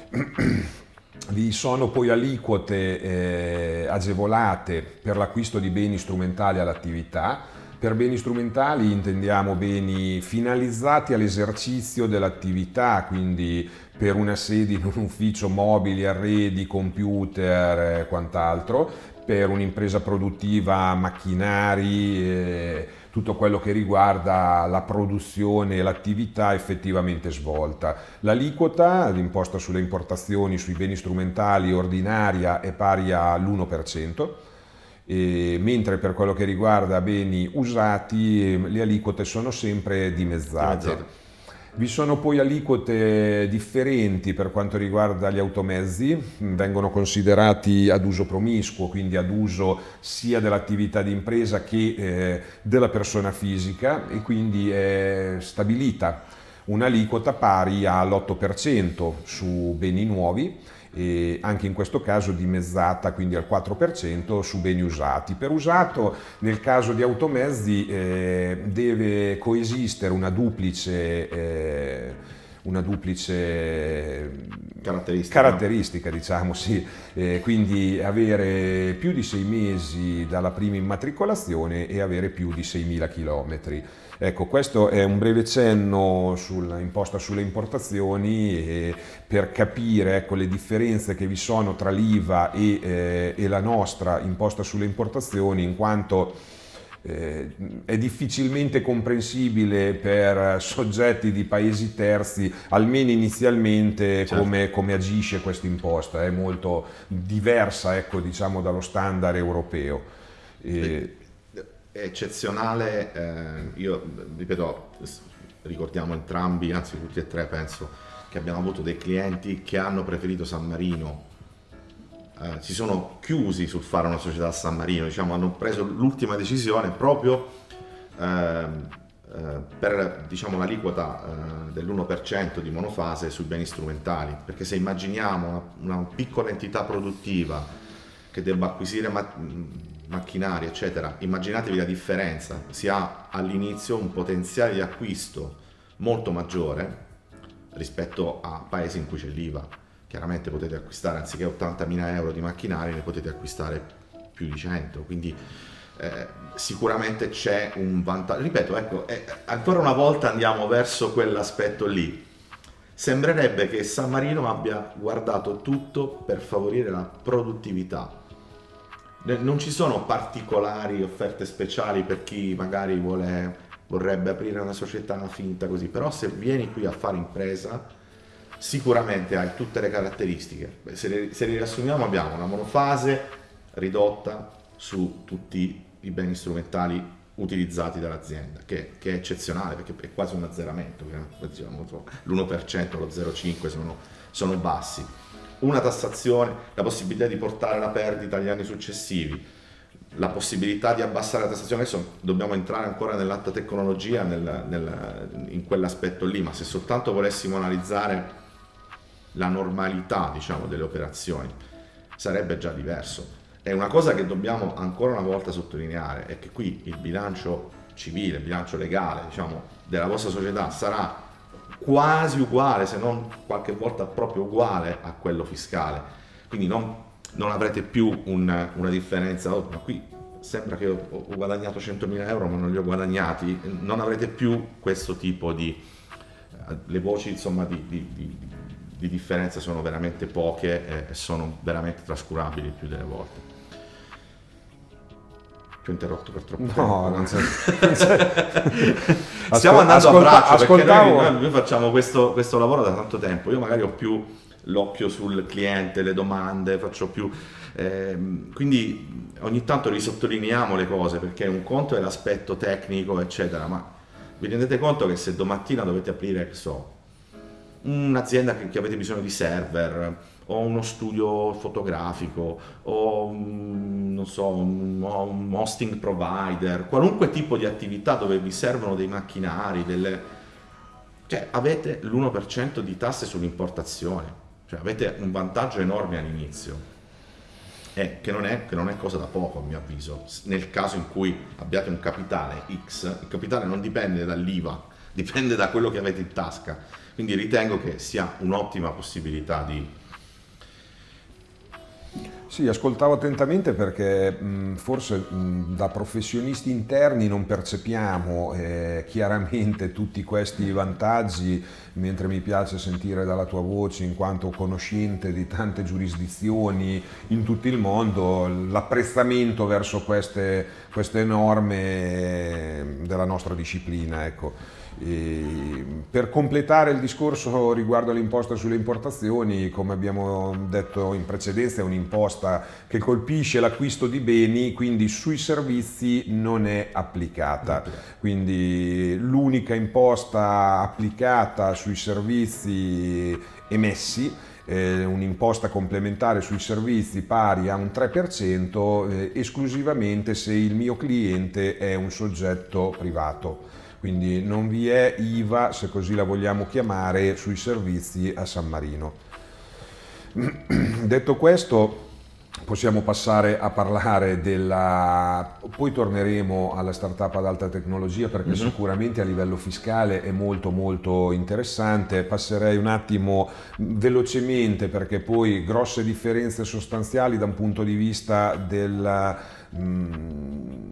Vi sono poi aliquote eh, agevolate per l'acquisto di beni strumentali all'attività. Per beni strumentali intendiamo beni finalizzati all'esercizio dell'attività, quindi per una sede in un ufficio mobili, arredi, computer e eh, quant'altro, per un'impresa produttiva macchinari. Eh, tutto quello che riguarda la produzione e l'attività effettivamente svolta. L'aliquota, l'imposta sulle importazioni sui beni strumentali ordinaria è pari all'1%. E, mentre per quello che riguarda beni usati le aliquote sono sempre dimezzate. Vi sono poi aliquote differenti per quanto riguarda gli automezzi, vengono considerati ad uso promiscuo, quindi ad uso sia dell'attività di impresa che eh, della persona fisica e quindi è stabilita un'aliquota pari all'8% su beni nuovi e anche in questo caso dimezzata quindi al 4% su beni usati. Per usato nel caso di automezzi eh, deve coesistere una duplice, eh, una duplice caratteristica, caratteristica diciamo sì, eh, quindi avere più di sei mesi dalla prima immatricolazione e avere più di 6.000 chilometri. Ecco, questo è un breve cenno sull'imposta sulle importazioni per capire ecco, le differenze che vi sono tra l'IVA e, eh, e la nostra imposta sulle importazioni, in quanto eh, è difficilmente comprensibile per soggetti di paesi terzi, almeno inizialmente, certo. come, come, agisce questa imposta, è molto diversa ecco, diciamo, dallo standard europeo. E eccezionale, eh, io ripeto, ricordiamo entrambi, anzi tutti e tre penso, che abbiamo avuto dei clienti che hanno preferito San Marino, eh, si sono chiusi sul fare una società a San Marino, diciamo, hanno preso l'ultima decisione proprio eh, eh per diciamo, l'aliquota eh, dell'1% di monofase sui beni strumentali, perché se immaginiamo una, una piccola entità produttiva che debba acquisire ma- macchinari, eccetera, immaginatevi la differenza, si ha all'inizio un potenziale di acquisto molto maggiore rispetto a paesi in cui c'è l'IVA. Chiaramente potete acquistare anziché 80.000 euro di macchinari, ne potete acquistare più di 100, quindi eh, sicuramente c'è un vantaggio. Ripeto, ecco, eh, ancora una volta andiamo verso quell'aspetto lì. Sembrerebbe che San Marino abbia guardato tutto per favorire la produttività non ci sono particolari offerte speciali per chi magari vuole, vorrebbe aprire una società finta così, però se vieni qui a fare impresa sicuramente hai tutte le caratteristiche. Se le, se le riassumiamo abbiamo una monofase ridotta su tutti i beni strumentali utilizzati dall'azienda, che, che, è eccezionale perché è quasi un azzeramento, diciamo, l'1%, lo 0,5% sono, sono bassi una tassazione, la possibilità di portare la perdita agli anni successivi, la possibilità di abbassare la tassazione, adesso dobbiamo entrare ancora nell'alta tecnologia, nel, nel, in quell'aspetto lì, ma se soltanto volessimo analizzare la normalità diciamo, delle operazioni sarebbe già diverso. È una cosa che dobbiamo ancora una volta sottolineare, è che qui il bilancio civile, il bilancio legale diciamo, della vostra società sarà quasi uguale, se non qualche volta proprio uguale a quello fiscale. Quindi non, non avrete più un, una differenza, oh, ma qui sembra che ho, ho guadagnato 100.000 euro ma non li ho guadagnati, non avrete più questo tipo di... Eh, le voci insomma di, di, di, di differenza sono veramente poche e sono veramente trascurabili più delle volte ti ho interrotto per troppo no, tempo. No, non c'è. Stiamo andando ascolta, a braccio ascoltavo... noi, noi, facciamo questo, questo, lavoro da tanto tempo. Io magari ho più l'occhio sul cliente, le domande, faccio più... Eh, quindi ogni tanto risottolineiamo le cose perché un conto è l'aspetto tecnico, eccetera, ma vi rendete conto che se domattina dovete aprire, che so, un'azienda che, che avete bisogno di server, o uno studio fotografico o non so, un, hosting provider, qualunque tipo di attività dove vi servono dei macchinari, delle... cioè avete l'1% di tasse sull'importazione, cioè avete un vantaggio enorme all'inizio. Eh, che, non è, che non è cosa da poco a mio avviso, nel caso in cui abbiate un capitale X, il capitale non dipende dall'IVA, dipende da quello che avete in tasca, quindi ritengo che sia un'ottima possibilità di, sì, ascoltavo attentamente perché mh, forse mh, da professionisti interni non percepiamo eh, chiaramente tutti questi vantaggi, mentre mi piace sentire dalla tua voce, in quanto conoscente di tante giurisdizioni in tutto il mondo, l'apprezzamento verso queste, queste norme della nostra disciplina. Ecco. E per completare il discorso riguardo all'imposta sulle importazioni, come abbiamo detto in precedenza, è un'imposta che colpisce l'acquisto di beni, quindi sui servizi non è applicata. Quindi l'unica imposta applicata sui servizi emessi eh, un'imposta complementare sui servizi pari a un 3% eh, esclusivamente se il mio cliente è un soggetto privato. Quindi non vi è IVA, se così la vogliamo chiamare, sui servizi a San Marino. Detto questo, Possiamo passare a parlare della... poi torneremo alla startup ad alta tecnologia perché mm-hmm. sicuramente a livello fiscale è molto molto interessante. Passerei un attimo velocemente perché poi grosse differenze sostanziali da un punto di vista del... Mm,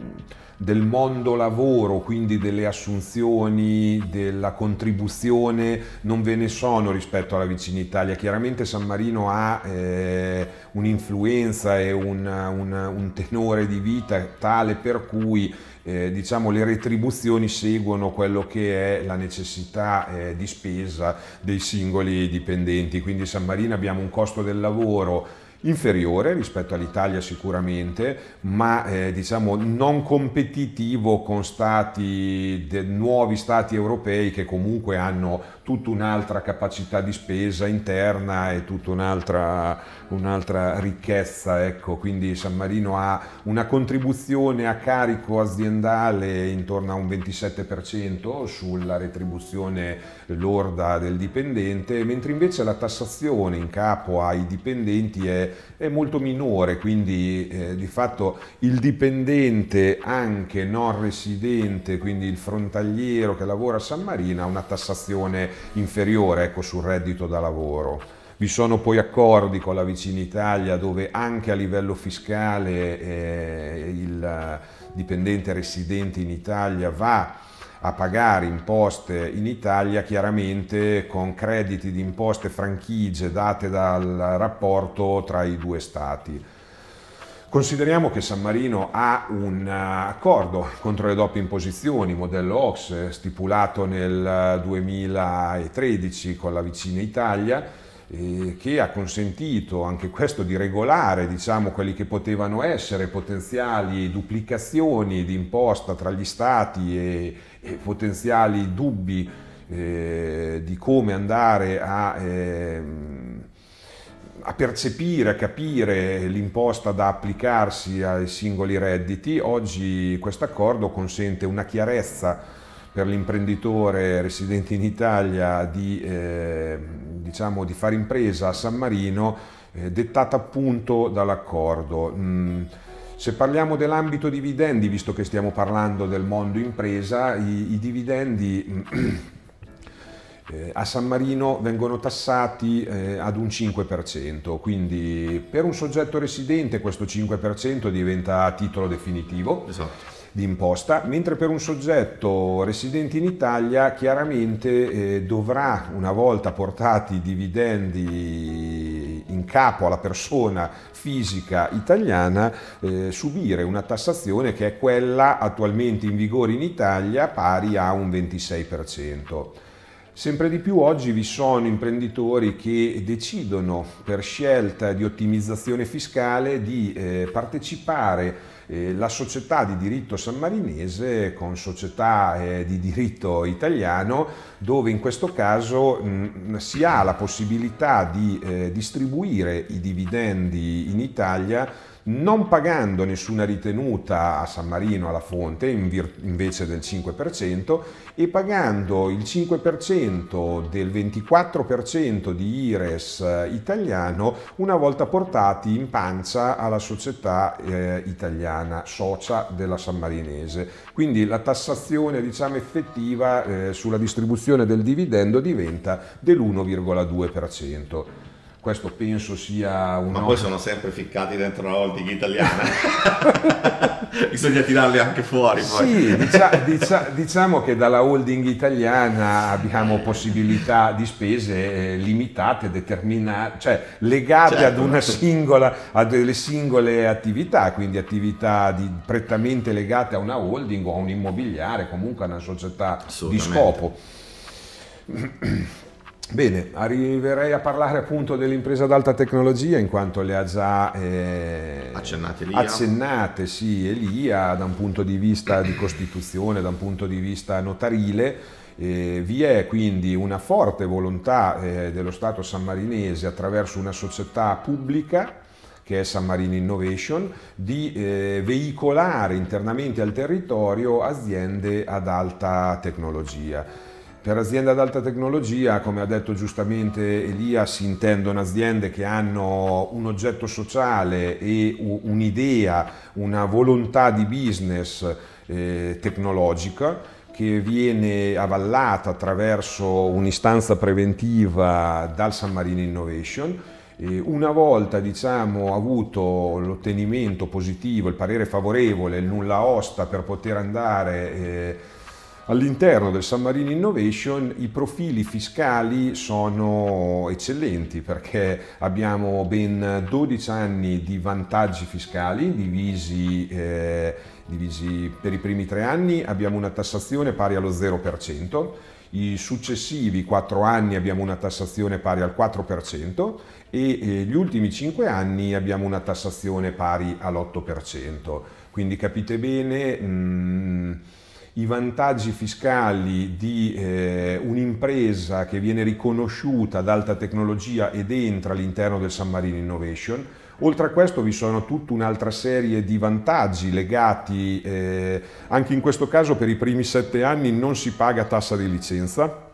del mondo lavoro, quindi delle assunzioni, della contribuzione, non ve ne sono rispetto alla vicina Italia. Chiaramente San Marino ha eh, un'influenza e un, un, un, tenore di vita tale per cui eh, diciamo, le retribuzioni seguono quello che è la necessità eh, di spesa dei singoli dipendenti. Quindi San Marino abbiamo un costo del lavoro inferiore rispetto all'Italia sicuramente, ma eh, diciamo non competitivo con stati, de, nuovi stati europei che comunque hanno tutta un'altra capacità di spesa interna e tutta un'altra, un'altra ricchezza. Ecco. Quindi San Marino ha una contribuzione a carico aziendale intorno a un 27% sulla retribuzione lorda del dipendente, mentre invece la tassazione in capo ai dipendenti è, è molto minore, quindi eh, di fatto il dipendente anche non residente, quindi il frontaliero che lavora a San Marino ha una tassazione inferiore ecco, sul reddito da lavoro. Vi sono poi accordi con la vicina Italia dove anche a livello fiscale eh, il dipendente residente in Italia va a pagare imposte in Italia chiaramente con crediti di imposte franchigie date dal rapporto tra i due stati. Consideriamo che San Marino ha un accordo contro le doppie imposizioni, modello OX, stipulato nel 2013 con la vicina Italia, eh, che ha consentito anche questo di regolare diciamo, quelli che potevano essere potenziali duplicazioni di imposta tra gli stati e, e potenziali dubbi eh, di come andare a... Eh, a percepire, a capire l'imposta da applicarsi ai singoli redditi, oggi questo accordo consente una chiarezza per l'imprenditore residente in Italia di, eh, diciamo, di fare impresa a San Marino, eh, dettata appunto dall'accordo. Mm, se parliamo dell'ambito dividendi, visto che stiamo parlando del mondo impresa, i, i dividendi eh, a San Marino vengono tassati eh, ad un 5%, quindi per un soggetto residente questo 5% diventa titolo definitivo. Esatto di imposta, mentre per un soggetto residente in Italia chiaramente eh, dovrà, una volta portati i dividendi in capo alla persona fisica italiana, eh, subire una tassazione che è quella attualmente in vigore in Italia pari a un 26%. Sempre di più oggi vi sono imprenditori che decidono per scelta di ottimizzazione fiscale di eh, partecipare eh, la società di diritto sammarinese con società eh, di diritto italiano dove in questo caso mh, si ha la possibilità di eh, distribuire i dividendi in Italia non pagando nessuna ritenuta a San Marino alla fonte invece del 5% e pagando il 5% del 24% di IRES italiano una volta portati in pancia alla società eh, italiana socia della San Marinese. Quindi la tassazione diciamo, effettiva eh, sulla distribuzione del dividendo diventa dell'1,2%. Questo penso sia un... Ma poi sono sempre ficcati dentro la holding italiana. Bisogna tirarli anche fuori. Poi. Sì, dicia, dicia, diciamo che dalla holding italiana abbiamo possibilità di spese eh, limitate, determinate, cioè legate certo. ad una singola, a delle singole attività, quindi attività di, prettamente legate a una holding o a un immobiliare, comunque a una società di scopo. Bene, arriverei a parlare appunto dell'impresa ad alta tecnologia in quanto le ha già eh, accennate, Elia. accennate sì, Elia da un punto di vista di costituzione, da un punto di vista notarile. Eh, vi è quindi una forte volontà eh, dello Stato sammarinese attraverso una società pubblica che è San Marino Innovation, di eh, veicolare internamente al territorio aziende ad alta tecnologia. Per aziende ad alta tecnologia, come ha detto giustamente Elia, si intendono aziende che hanno un oggetto sociale e un'idea, una volontà di business eh, tecnologica che viene avallata attraverso un'istanza preventiva dal San Marino Innovation. una volta diciamo, avuto l'ottenimento positivo, il parere favorevole, il nulla osta per poter andare eh, All'interno del San Marino Innovation i profili fiscali sono eccellenti perché abbiamo ben 12 anni di vantaggi fiscali divisi, eh, divisi per i primi tre anni, abbiamo una tassazione pari allo 0%, i successivi 4 anni abbiamo una tassazione pari al 4% e eh, gli ultimi 5 anni abbiamo una tassazione pari all'8%. Quindi capite bene... Mm, i vantaggi fiscali di eh, un'impresa che viene riconosciuta ad alta tecnologia ed entra all'interno del San Marino Innovation. Oltre a questo vi sono tutta un'altra serie di vantaggi legati, eh, anche in questo caso per i primi sette anni non si paga tassa di licenza,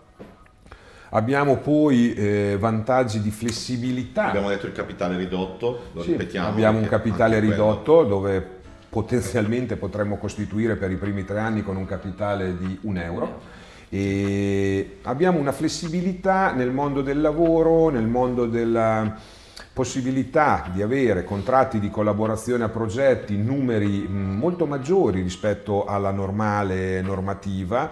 Abbiamo poi eh, vantaggi di flessibilità. Abbiamo detto il capitale ridotto, lo sì, ripetiamo. Abbiamo un capitale ridotto quello. dove potenzialmente potremmo costituire per i primi tre anni con un capitale di un euro. E abbiamo una flessibilità nel mondo del lavoro, nel mondo della possibilità di avere contratti di collaborazione a progetti, numeri molto maggiori rispetto alla normale normativa,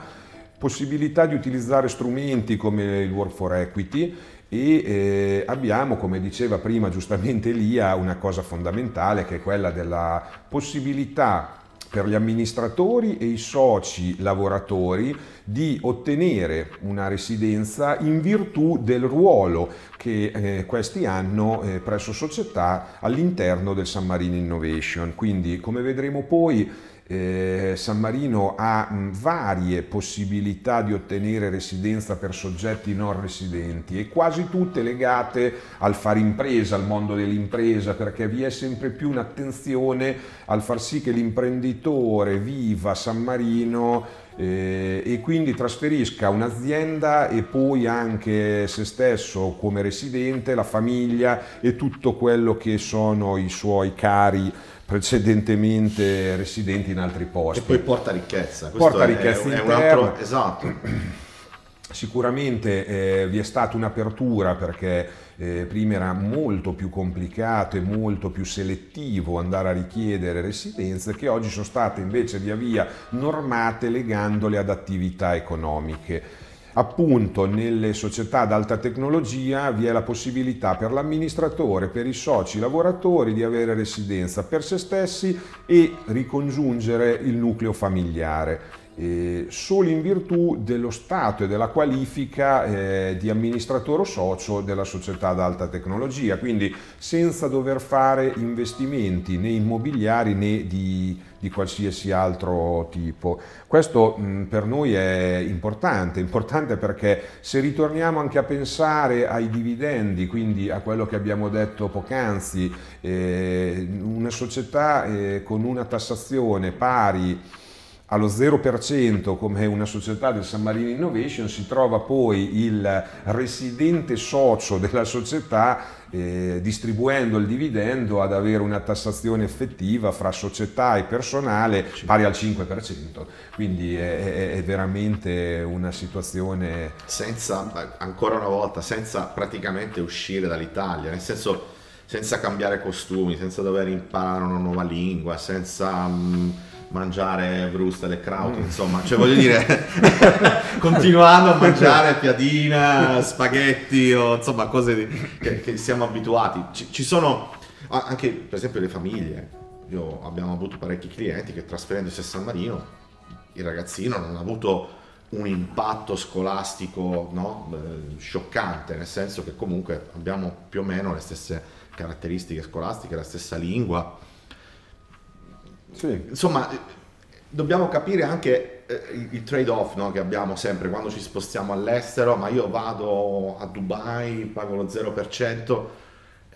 possibilità di utilizzare strumenti come il Work for Equity e eh, abbiamo, come diceva prima giustamente Elia, una cosa fondamentale che è quella della possibilità per gli amministratori e i soci lavoratori di ottenere una residenza in virtù del ruolo che eh, questi hanno eh, presso società all'interno del San Marino Innovation. Quindi come vedremo poi eh, San Marino ha mh, varie possibilità di ottenere residenza per soggetti non residenti e quasi tutte legate al fare impresa, al mondo dell'impresa, perché vi è sempre più un'attenzione al far sì che l'imprenditore viva San Marino eh, e quindi trasferisca un'azienda e poi anche se stesso come residente, la famiglia e tutto quello che sono i suoi cari precedentemente residenti in altri posti. E poi porta ricchezza. Porta ricchezza è. È altro, esatto. Sicuramente eh, vi è stata un'apertura perché eh, prima era molto più complicato e molto più selettivo andare a richiedere residenze che oggi sono state invece via via normate legandole ad attività economiche. Appunto nelle società ad alta tecnologia vi è la possibilità per l'amministratore, per i soci lavoratori di avere residenza per se stessi e ricongiungere il nucleo familiare eh, solo in virtù dello stato e della qualifica eh, di amministratore o socio della società ad alta tecnologia, quindi senza dover fare investimenti né immobiliari né di, di qualsiasi altro tipo. Questo mh, per noi è importante, importante perché se ritorniamo anche a pensare ai dividendi, quindi a quello che abbiamo detto poc'anzi, eh, una società eh, con una tassazione pari allo 0% come una società del San Marino Innovation si trova poi il residente socio della società eh, distribuendo il dividendo ad avere una tassazione effettiva fra società e personale pari al 5%. Quindi è, è veramente una situazione... Senza, ancora una volta, senza praticamente uscire dall'Italia, nel senso senza cambiare costumi, senza dover imparare una nuova lingua, senza... Mh, mangiare brustole e kraut, mm. insomma, cioè voglio dire, continuando a mangiare piadina, spaghetti o insomma cose che, che, siamo abituati. Ci, ci, sono anche per esempio le famiglie, Io, abbiamo avuto parecchi clienti che trasferendosi a San Marino, il ragazzino non ha avuto un impatto scolastico no? scioccante, nel senso che comunque abbiamo più o meno le stesse caratteristiche scolastiche, la stessa lingua sì. Insomma, dobbiamo capire anche eh, il trade-off no, che abbiamo sempre quando ci spostiamo all'estero, ma io vado a Dubai, pago lo 0%.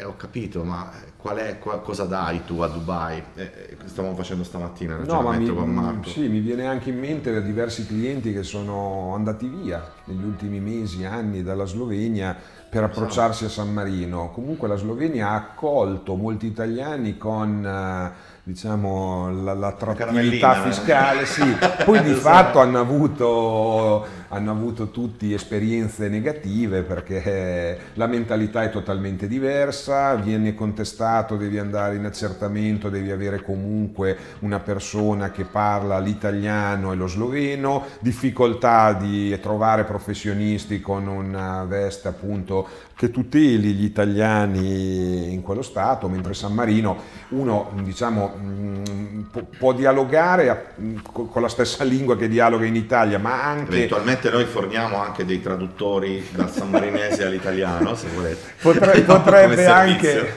E ho capito, ma qual è, qual, cosa dai tu a Dubai? Eh, stavamo facendo stamattina il ragionamento no, con Marco. Sì, mi viene anche in mente diversi clienti che sono andati via negli ultimi mesi, anni dalla Slovenia per approcciarsi a San Marino. Comunque la Slovenia ha accolto molti italiani con... Diciamo, la, l'attrattività eh. fiscale, sì. poi di esatto. fatto hanno avuto, hanno avuto tutti esperienze negative perché la mentalità è totalmente diversa, viene contestato, devi andare in accertamento, devi avere comunque una persona che parla l'italiano e lo sloveno, difficoltà di trovare professionisti con una veste appunto che tuteli gli italiani in quello stato, mentre San Marino uno diciamo, mm, può, dialogare con la stessa lingua che dialoga in Italia, ma anche... Eventualmente noi forniamo anche dei traduttori dal sammarinese all'italiano, se volete. Potre, potrebbe, anche,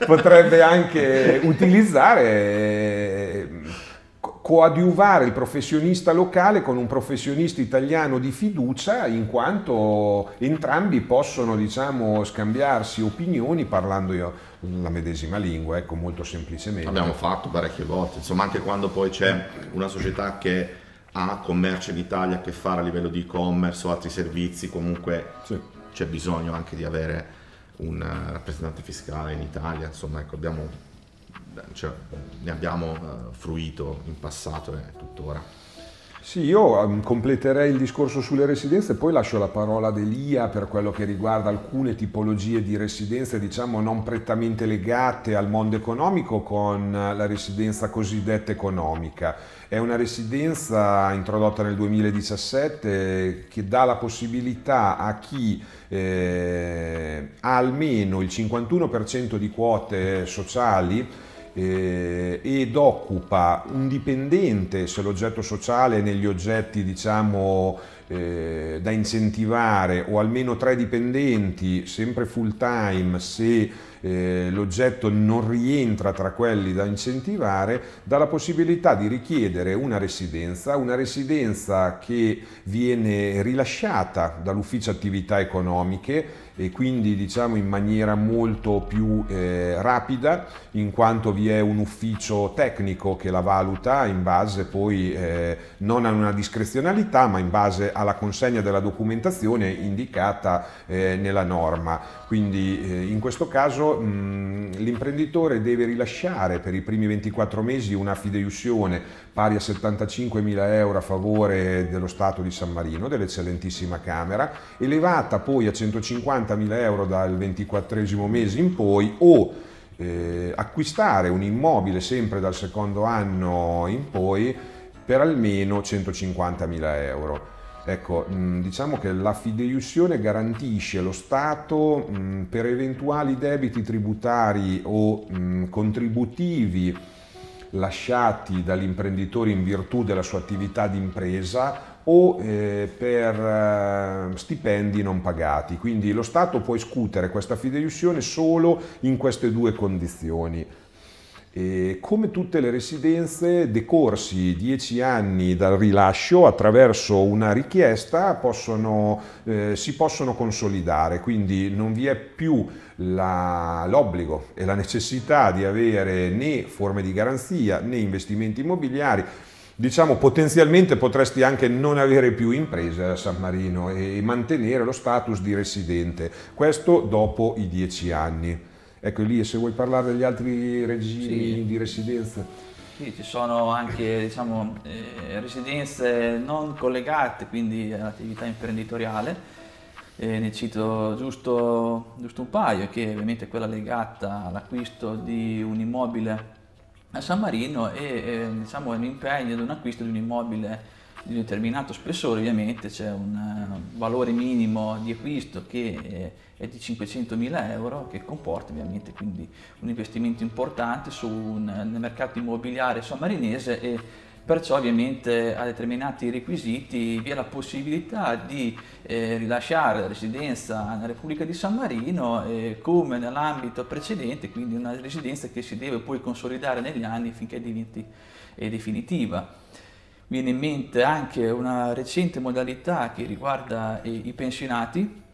potrebbe anche utilizzare coadiuvare il professionista locale con un professionista italiano di fiducia in quanto entrambi possono diciamo, scambiarsi opinioni parlando io la medesima lingua, ecco molto semplicemente. Abbiamo fatto parecchie volte, insomma anche quando poi c'è una società che ha commercio in Italia che fare a livello di e-commerce o altri servizi, comunque sì. c'è bisogno anche di avere un rappresentante fiscale in Italia, insomma ecco abbiamo cioè, ne abbiamo uh, fruito in passato e tuttora. Sì, io um, completerei il discorso sulle residenze e poi lascio la parola ad Elia per quello che riguarda alcune tipologie di residenze, diciamo non prettamente legate al mondo economico con la residenza cosiddetta economica. È una residenza introdotta nel 2017 che dà la possibilità a chi eh, ha almeno il 51% di quote sociali eh, ed occupa un dipendente se l'oggetto sociale negli oggetti diciamo eh, da incentivare o almeno tre dipendenti sempre full time se eh, l'oggetto non rientra tra quelli da incentivare, dà la possibilità di richiedere una residenza, una residenza che viene rilasciata dall'ufficio attività economiche e quindi diciamo in maniera molto più eh, rapida in quanto vi è un ufficio tecnico che la valuta in base poi eh, non a una discrezionalità ma in base alla consegna della documentazione indicata eh, nella norma. Quindi eh, in questo caso mh, l'imprenditore deve rilasciare per i primi 24 mesi una fideiussione pari a 75 mila euro a favore dello Stato di San Marino, dell'eccellentissima Camera, elevata poi a 150 mila euro dal 24 mese in poi o eh, acquistare un immobile sempre dal secondo anno in poi per almeno 150 mila euro. Ecco, diciamo che la fideiussione garantisce lo Stato per eventuali debiti tributari o contributivi lasciati dall'imprenditore in virtù della sua attività di impresa o eh, per eh, stipendi non pagati. Quindi lo Stato può escutere questa fideiussione solo in queste due condizioni. E come tutte le residenze, decorsi dieci anni dal rilascio, attraverso una richiesta possono, eh, si possono consolidare, quindi non vi è più la, l'obbligo e la necessità di avere né forme di garanzia né investimenti immobiliari, diciamo potenzialmente potresti anche non avere più impresa a San Marino e mantenere lo status di residente, questo dopo i dieci anni. Ecco lì, se vuoi parlare degli altri regimi sì. di residenza. Sì, ci sono anche diciamo, eh, residenze non collegate quindi all'attività imprenditoriale, eh, ne cito giusto, giusto, un paio, che ovviamente è quella legata all'acquisto di un immobile a San Marino e eh, diciamo, è un impegno ad un acquisto di un immobile di un determinato spessore, ovviamente c'è un uh, valore minimo di acquisto che è di 500.000 euro che comporta ovviamente quindi un investimento importante su un, nel mercato immobiliare sammarinese e perciò ovviamente a determinati requisiti vi è la possibilità di eh, rilasciare la residenza nella Repubblica di San Marino eh, come nell'ambito precedente, quindi una residenza che si deve poi consolidare negli anni finché diventi eh, definitiva. Viene in mente anche una recente modalità che riguarda eh, i pensionati,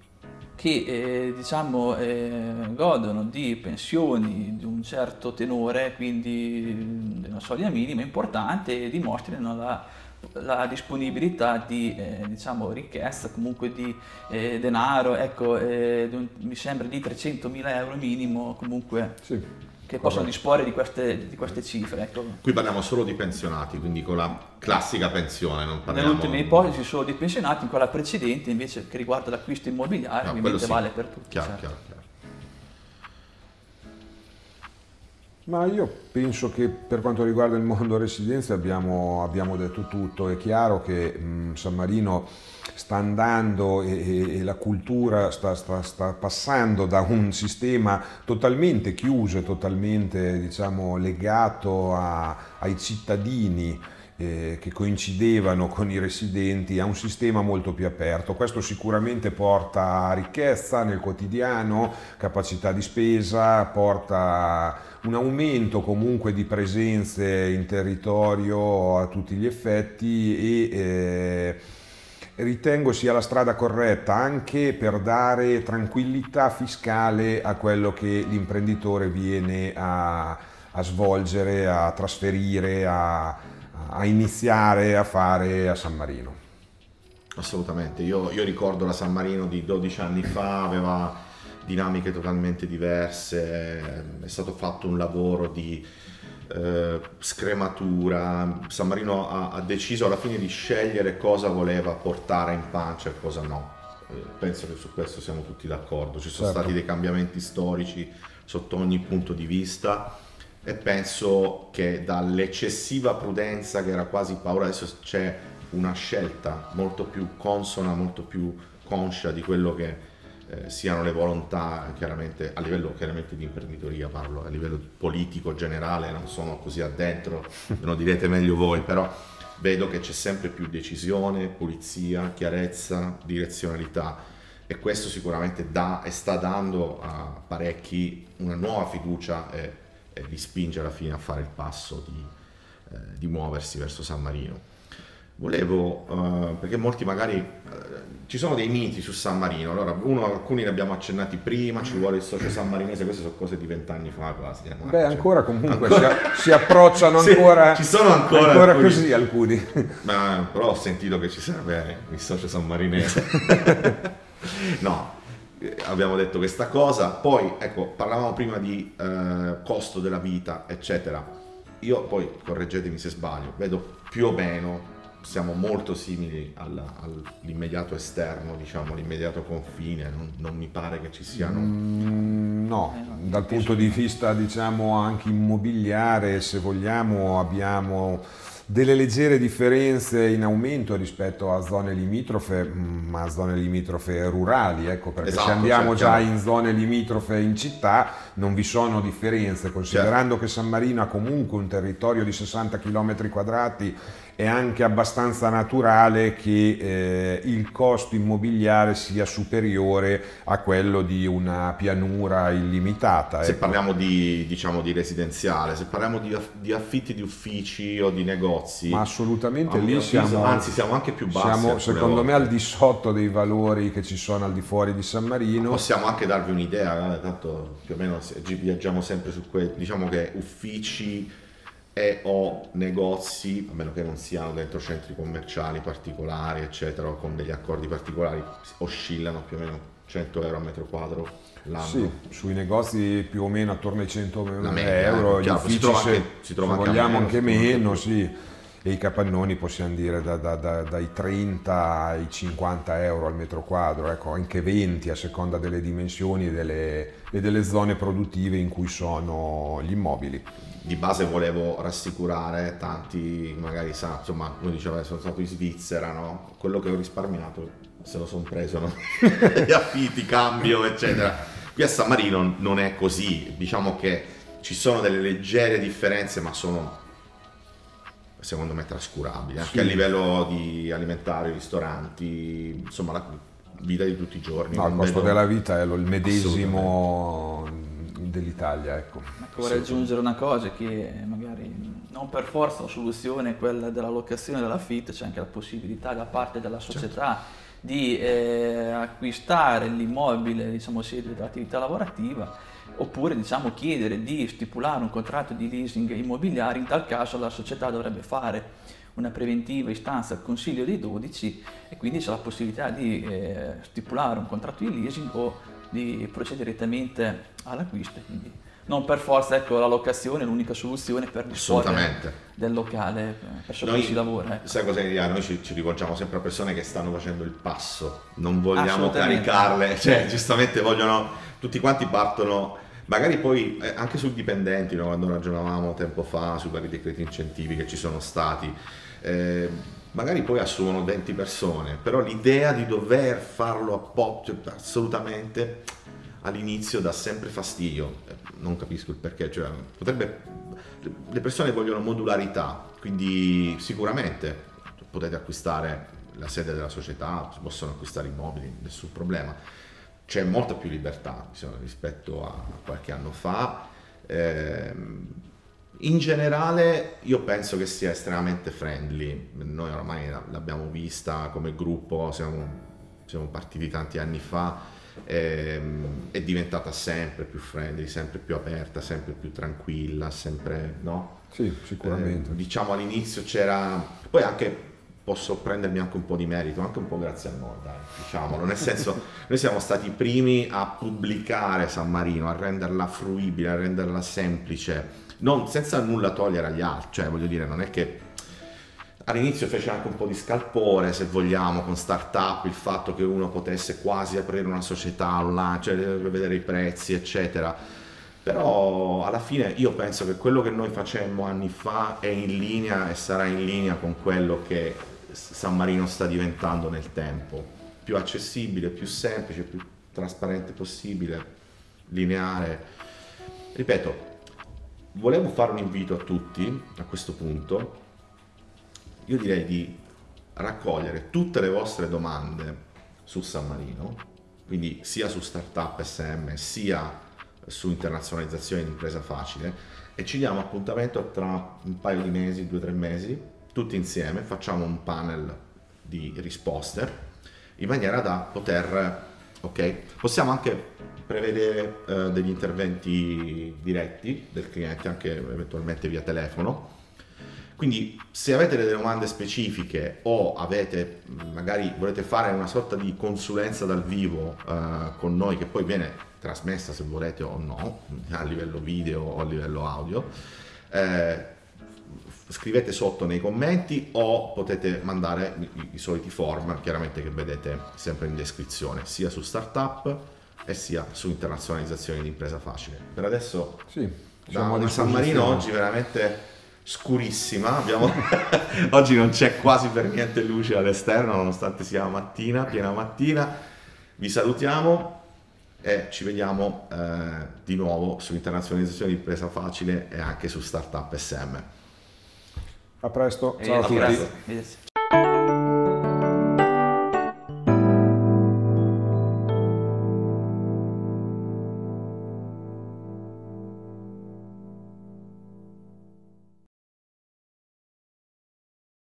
che eh, diciamo, eh, godono di pensioni di un certo tenore, quindi di una soglia minima importante e dimostrano la, la disponibilità di eh, diciamo, ricchezza, comunque di eh, denaro, ecco, eh, mi sembra di 300.000 euro minimo comunque. Sì che possono disporre di queste, di queste cifre. Ecco. Qui parliamo solo di pensionati, quindi con la classica pensione. Non parliamo... Nell'ultima ipotesi solo di pensionati, in quella precedente invece che riguarda l'acquisto immobiliare, no, ovviamente sì. vale per tutti. Chiaro, certo. chiaro, chiaro. Ma io penso che per quanto riguarda il mondo residenza abbiamo, abbiamo detto tutto. È chiaro che mh, San Marino sta andando e, e la cultura sta, sta, sta, passando da un sistema totalmente chiuso e totalmente diciamo, legato a, ai cittadini eh, che coincidevano con i residenti a un sistema molto più aperto. Questo sicuramente porta ricchezza nel quotidiano, capacità di spesa, porta un aumento comunque di presenze in territorio a tutti gli effetti e eh, ritengo sia la strada corretta anche per dare tranquillità fiscale a quello che l'imprenditore viene a, a svolgere, a trasferire, a, a, iniziare a fare a San Marino. Assolutamente, io, io ricordo la San Marino di 12 anni fa, aveva dinamiche totalmente diverse, è stato fatto un lavoro di eh, scrematura. San Marino ha, ha, deciso alla fine di scegliere cosa voleva portare in pancia e cosa no. Eh, penso che su questo siamo tutti d'accordo. Ci sono certo. stati dei cambiamenti storici sotto ogni punto di vista e penso che dall'eccessiva prudenza che era quasi paura adesso c'è una scelta molto più consona, molto più conscia di quello che eh, siano le volontà chiaramente a livello chiaramente di imprenditoria parlo, a livello politico generale non sono così addentro, lo direte meglio voi, però vedo che c'è sempre più decisione, pulizia, chiarezza, direzionalità. E questo sicuramente dà e sta dando a parecchi una nuova fiducia e, e li spinge alla fine a fare il passo di, eh, di muoversi verso San Marino. Volevo, uh, perché molti magari uh, ci sono dei miti su San Marino, allora uno, alcuni ne abbiamo accennati prima, ci vuole il socio san marinese, queste sono cose di vent'anni fa quasi. Eh, Beh, ancora comunque ancora... Si, si, approcciano ancora, sì, ci sono ancora, ancora alcuni. così alcuni. Ma, però ho sentito che ci serve il socio san marinese. no, abbiamo detto questa cosa, poi ecco, parlavamo prima di uh, costo della vita, eccetera. Io poi, correggetemi se sbaglio, vedo più o meno siamo molto simili alla, all'immediato esterno, diciamo, l'immediato confine, non, non, mi pare che ci siano... Mm, no, dal punto di vista diciamo anche immobiliare, se vogliamo, abbiamo delle leggere differenze in aumento rispetto a zone limitrofe, mm, ma zone limitrofe rurali, ecco, perché esatto, se andiamo già in zone limitrofe in città non vi sono differenze, considerando certo. che San Marino ha comunque un territorio di 60 km quadrati è anche abbastanza naturale che eh, il costo immobiliare sia superiore a quello di una pianura illimitata. Se ecco. parliamo di, diciamo, di, residenziale, se parliamo di, di, affitti di uffici o di negozi. Ma assolutamente lì siamo, anzi siamo anche più bassi. Siamo secondo volte. me al di sotto dei valori che ci sono al di fuori di San Marino. Possiamo anche darvi un'idea, tanto più o meno viaggiamo sempre su quello, diciamo che uffici e o negozi, a meno che non siano dentro centri commerciali particolari, eccetera, o con degli accordi particolari, oscillano più o meno 100 euro a metro quadro l'anno. Sì, sui negozi più o meno attorno ai 100 media, euro, eh, gli chiaro, si uffici trova se, anche- si trova se anche vogliamo anche si meno. sì. E i capannoni possiamo dire da- da- da- dai 30 ai 50 euro al metro quadro, ecco, anche 20 a seconda delle dimensioni e delle, e delle zone produttive in cui sono gli immobili. Di base volevo rassicurare tanti, magari sa, insomma, uno diceva sono stato in Svizzera, no? Quello che ho risparmiato se lo sono preso, no? Gli affitti, cambio, eccetera. Qui a San Marino non è così, diciamo che ci sono delle leggere differenze, ma sono secondo me trascurabili, anche Sì. a livello di alimentari, ristoranti, insomma la vita di tutti i giorni. No, il costo vedo- della vita è il medesimo dell'Italia, ecco. Vorrei aggiungere una cosa che magari non per forza la soluzione è quella della locazione dell'affitto, c'è anche la possibilità da parte della società di eh, acquistare l'immobile, diciamo, sede dell'attività lavorativa oppure diciamo chiedere di stipulare un contratto di leasing immobiliare, in tal caso la società dovrebbe fare una preventiva istanza al Consiglio dei 12 e quindi c'è la possibilità di eh, stipulare un contratto di leasing o di procedere direttamente all'acquisto. Quindi non per forza ecco, la locazione è l'unica soluzione per Assolutamente. del locale presso cui si lavora. ecco. sai cosa idea? Noi ci, ci rivolgiamo sempre a persone che stanno facendo il passo, non vogliamo caricarle, cioè giustamente vogliono, tutti quanti partono, magari poi eh, anche sui dipendenti, no? quando ragionavamo tempo fa sui vari decreti incentivi che ci sono stati, eh, magari poi assumono 20 persone, però l'idea di dover farlo a po', cioè, assolutamente all'inizio dà sempre fastidio, Eh, non capisco il perché, cioè, potrebbe, le persone vogliono modularità, quindi sicuramente potete acquistare la sede della società, si possono acquistare immobili, nessun problema, c'è molta più libertà diciamo, rispetto a qualche anno fa. Ehm, in generale io penso che sia estremamente friendly, noi oramai l'abbiamo vista come gruppo, siamo, siamo partiti tanti anni fa, ehm, è diventata sempre più friendly, sempre più aperta, sempre più tranquilla, sempre, no? Sì, sicuramente. Eh, diciamo all'inizio c'era, poi anche posso prendermi anche un po' di merito, anche un po' grazie a noi, dai, diciamolo, nel senso noi siamo stati i primi a pubblicare San Marino, a renderla fruibile, a renderla semplice, non, senza nulla togliere agli altri, cioè voglio dire, non è che all'inizio fece anche un po' di scalpore, se vogliamo, con startup, il fatto che uno potesse quasi aprire una società online, cioè vedere i prezzi, eccetera. Però alla fine io penso che quello che noi facemmo anni fa è in linea e sarà in linea con quello che San Marino sta diventando nel tempo. Più accessibile, più semplice, più trasparente possibile, lineare. Ripeto, volevo fare un invito a tutti a questo punto. Io direi di raccogliere tutte le vostre domande su San Marino, quindi sia su Startup SM sia su internazionalizzazione di impresa facile e ci diamo appuntamento tra un paio di mesi, due o tre mesi, tutti insieme, facciamo un panel di risposte in maniera da poter, ok, possiamo anche prevedere eh, degli interventi diretti del cliente anche eventualmente via telefono. Quindi se avete delle domande specifiche o avete magari volete fare una sorta di consulenza dal vivo eh, con noi che poi viene trasmessa se volete o no a livello video o a livello audio eh, scrivete sotto nei commenti o potete mandare i, i soliti form chiaramente che vedete sempre in descrizione sia su startup e sia su internazionalizzazione di impresa facile. Per adesso Sì, da San Marino oggi veramente scurissima abbiamo oggi non c'è quasi per niente luce all'esterno nonostante sia mattina piena mattina. Vi salutiamo e ci vediamo eh, di nuovo su internazionalizzazione di impresa facile e anche su startup SM A presto, E ciao a a tutti.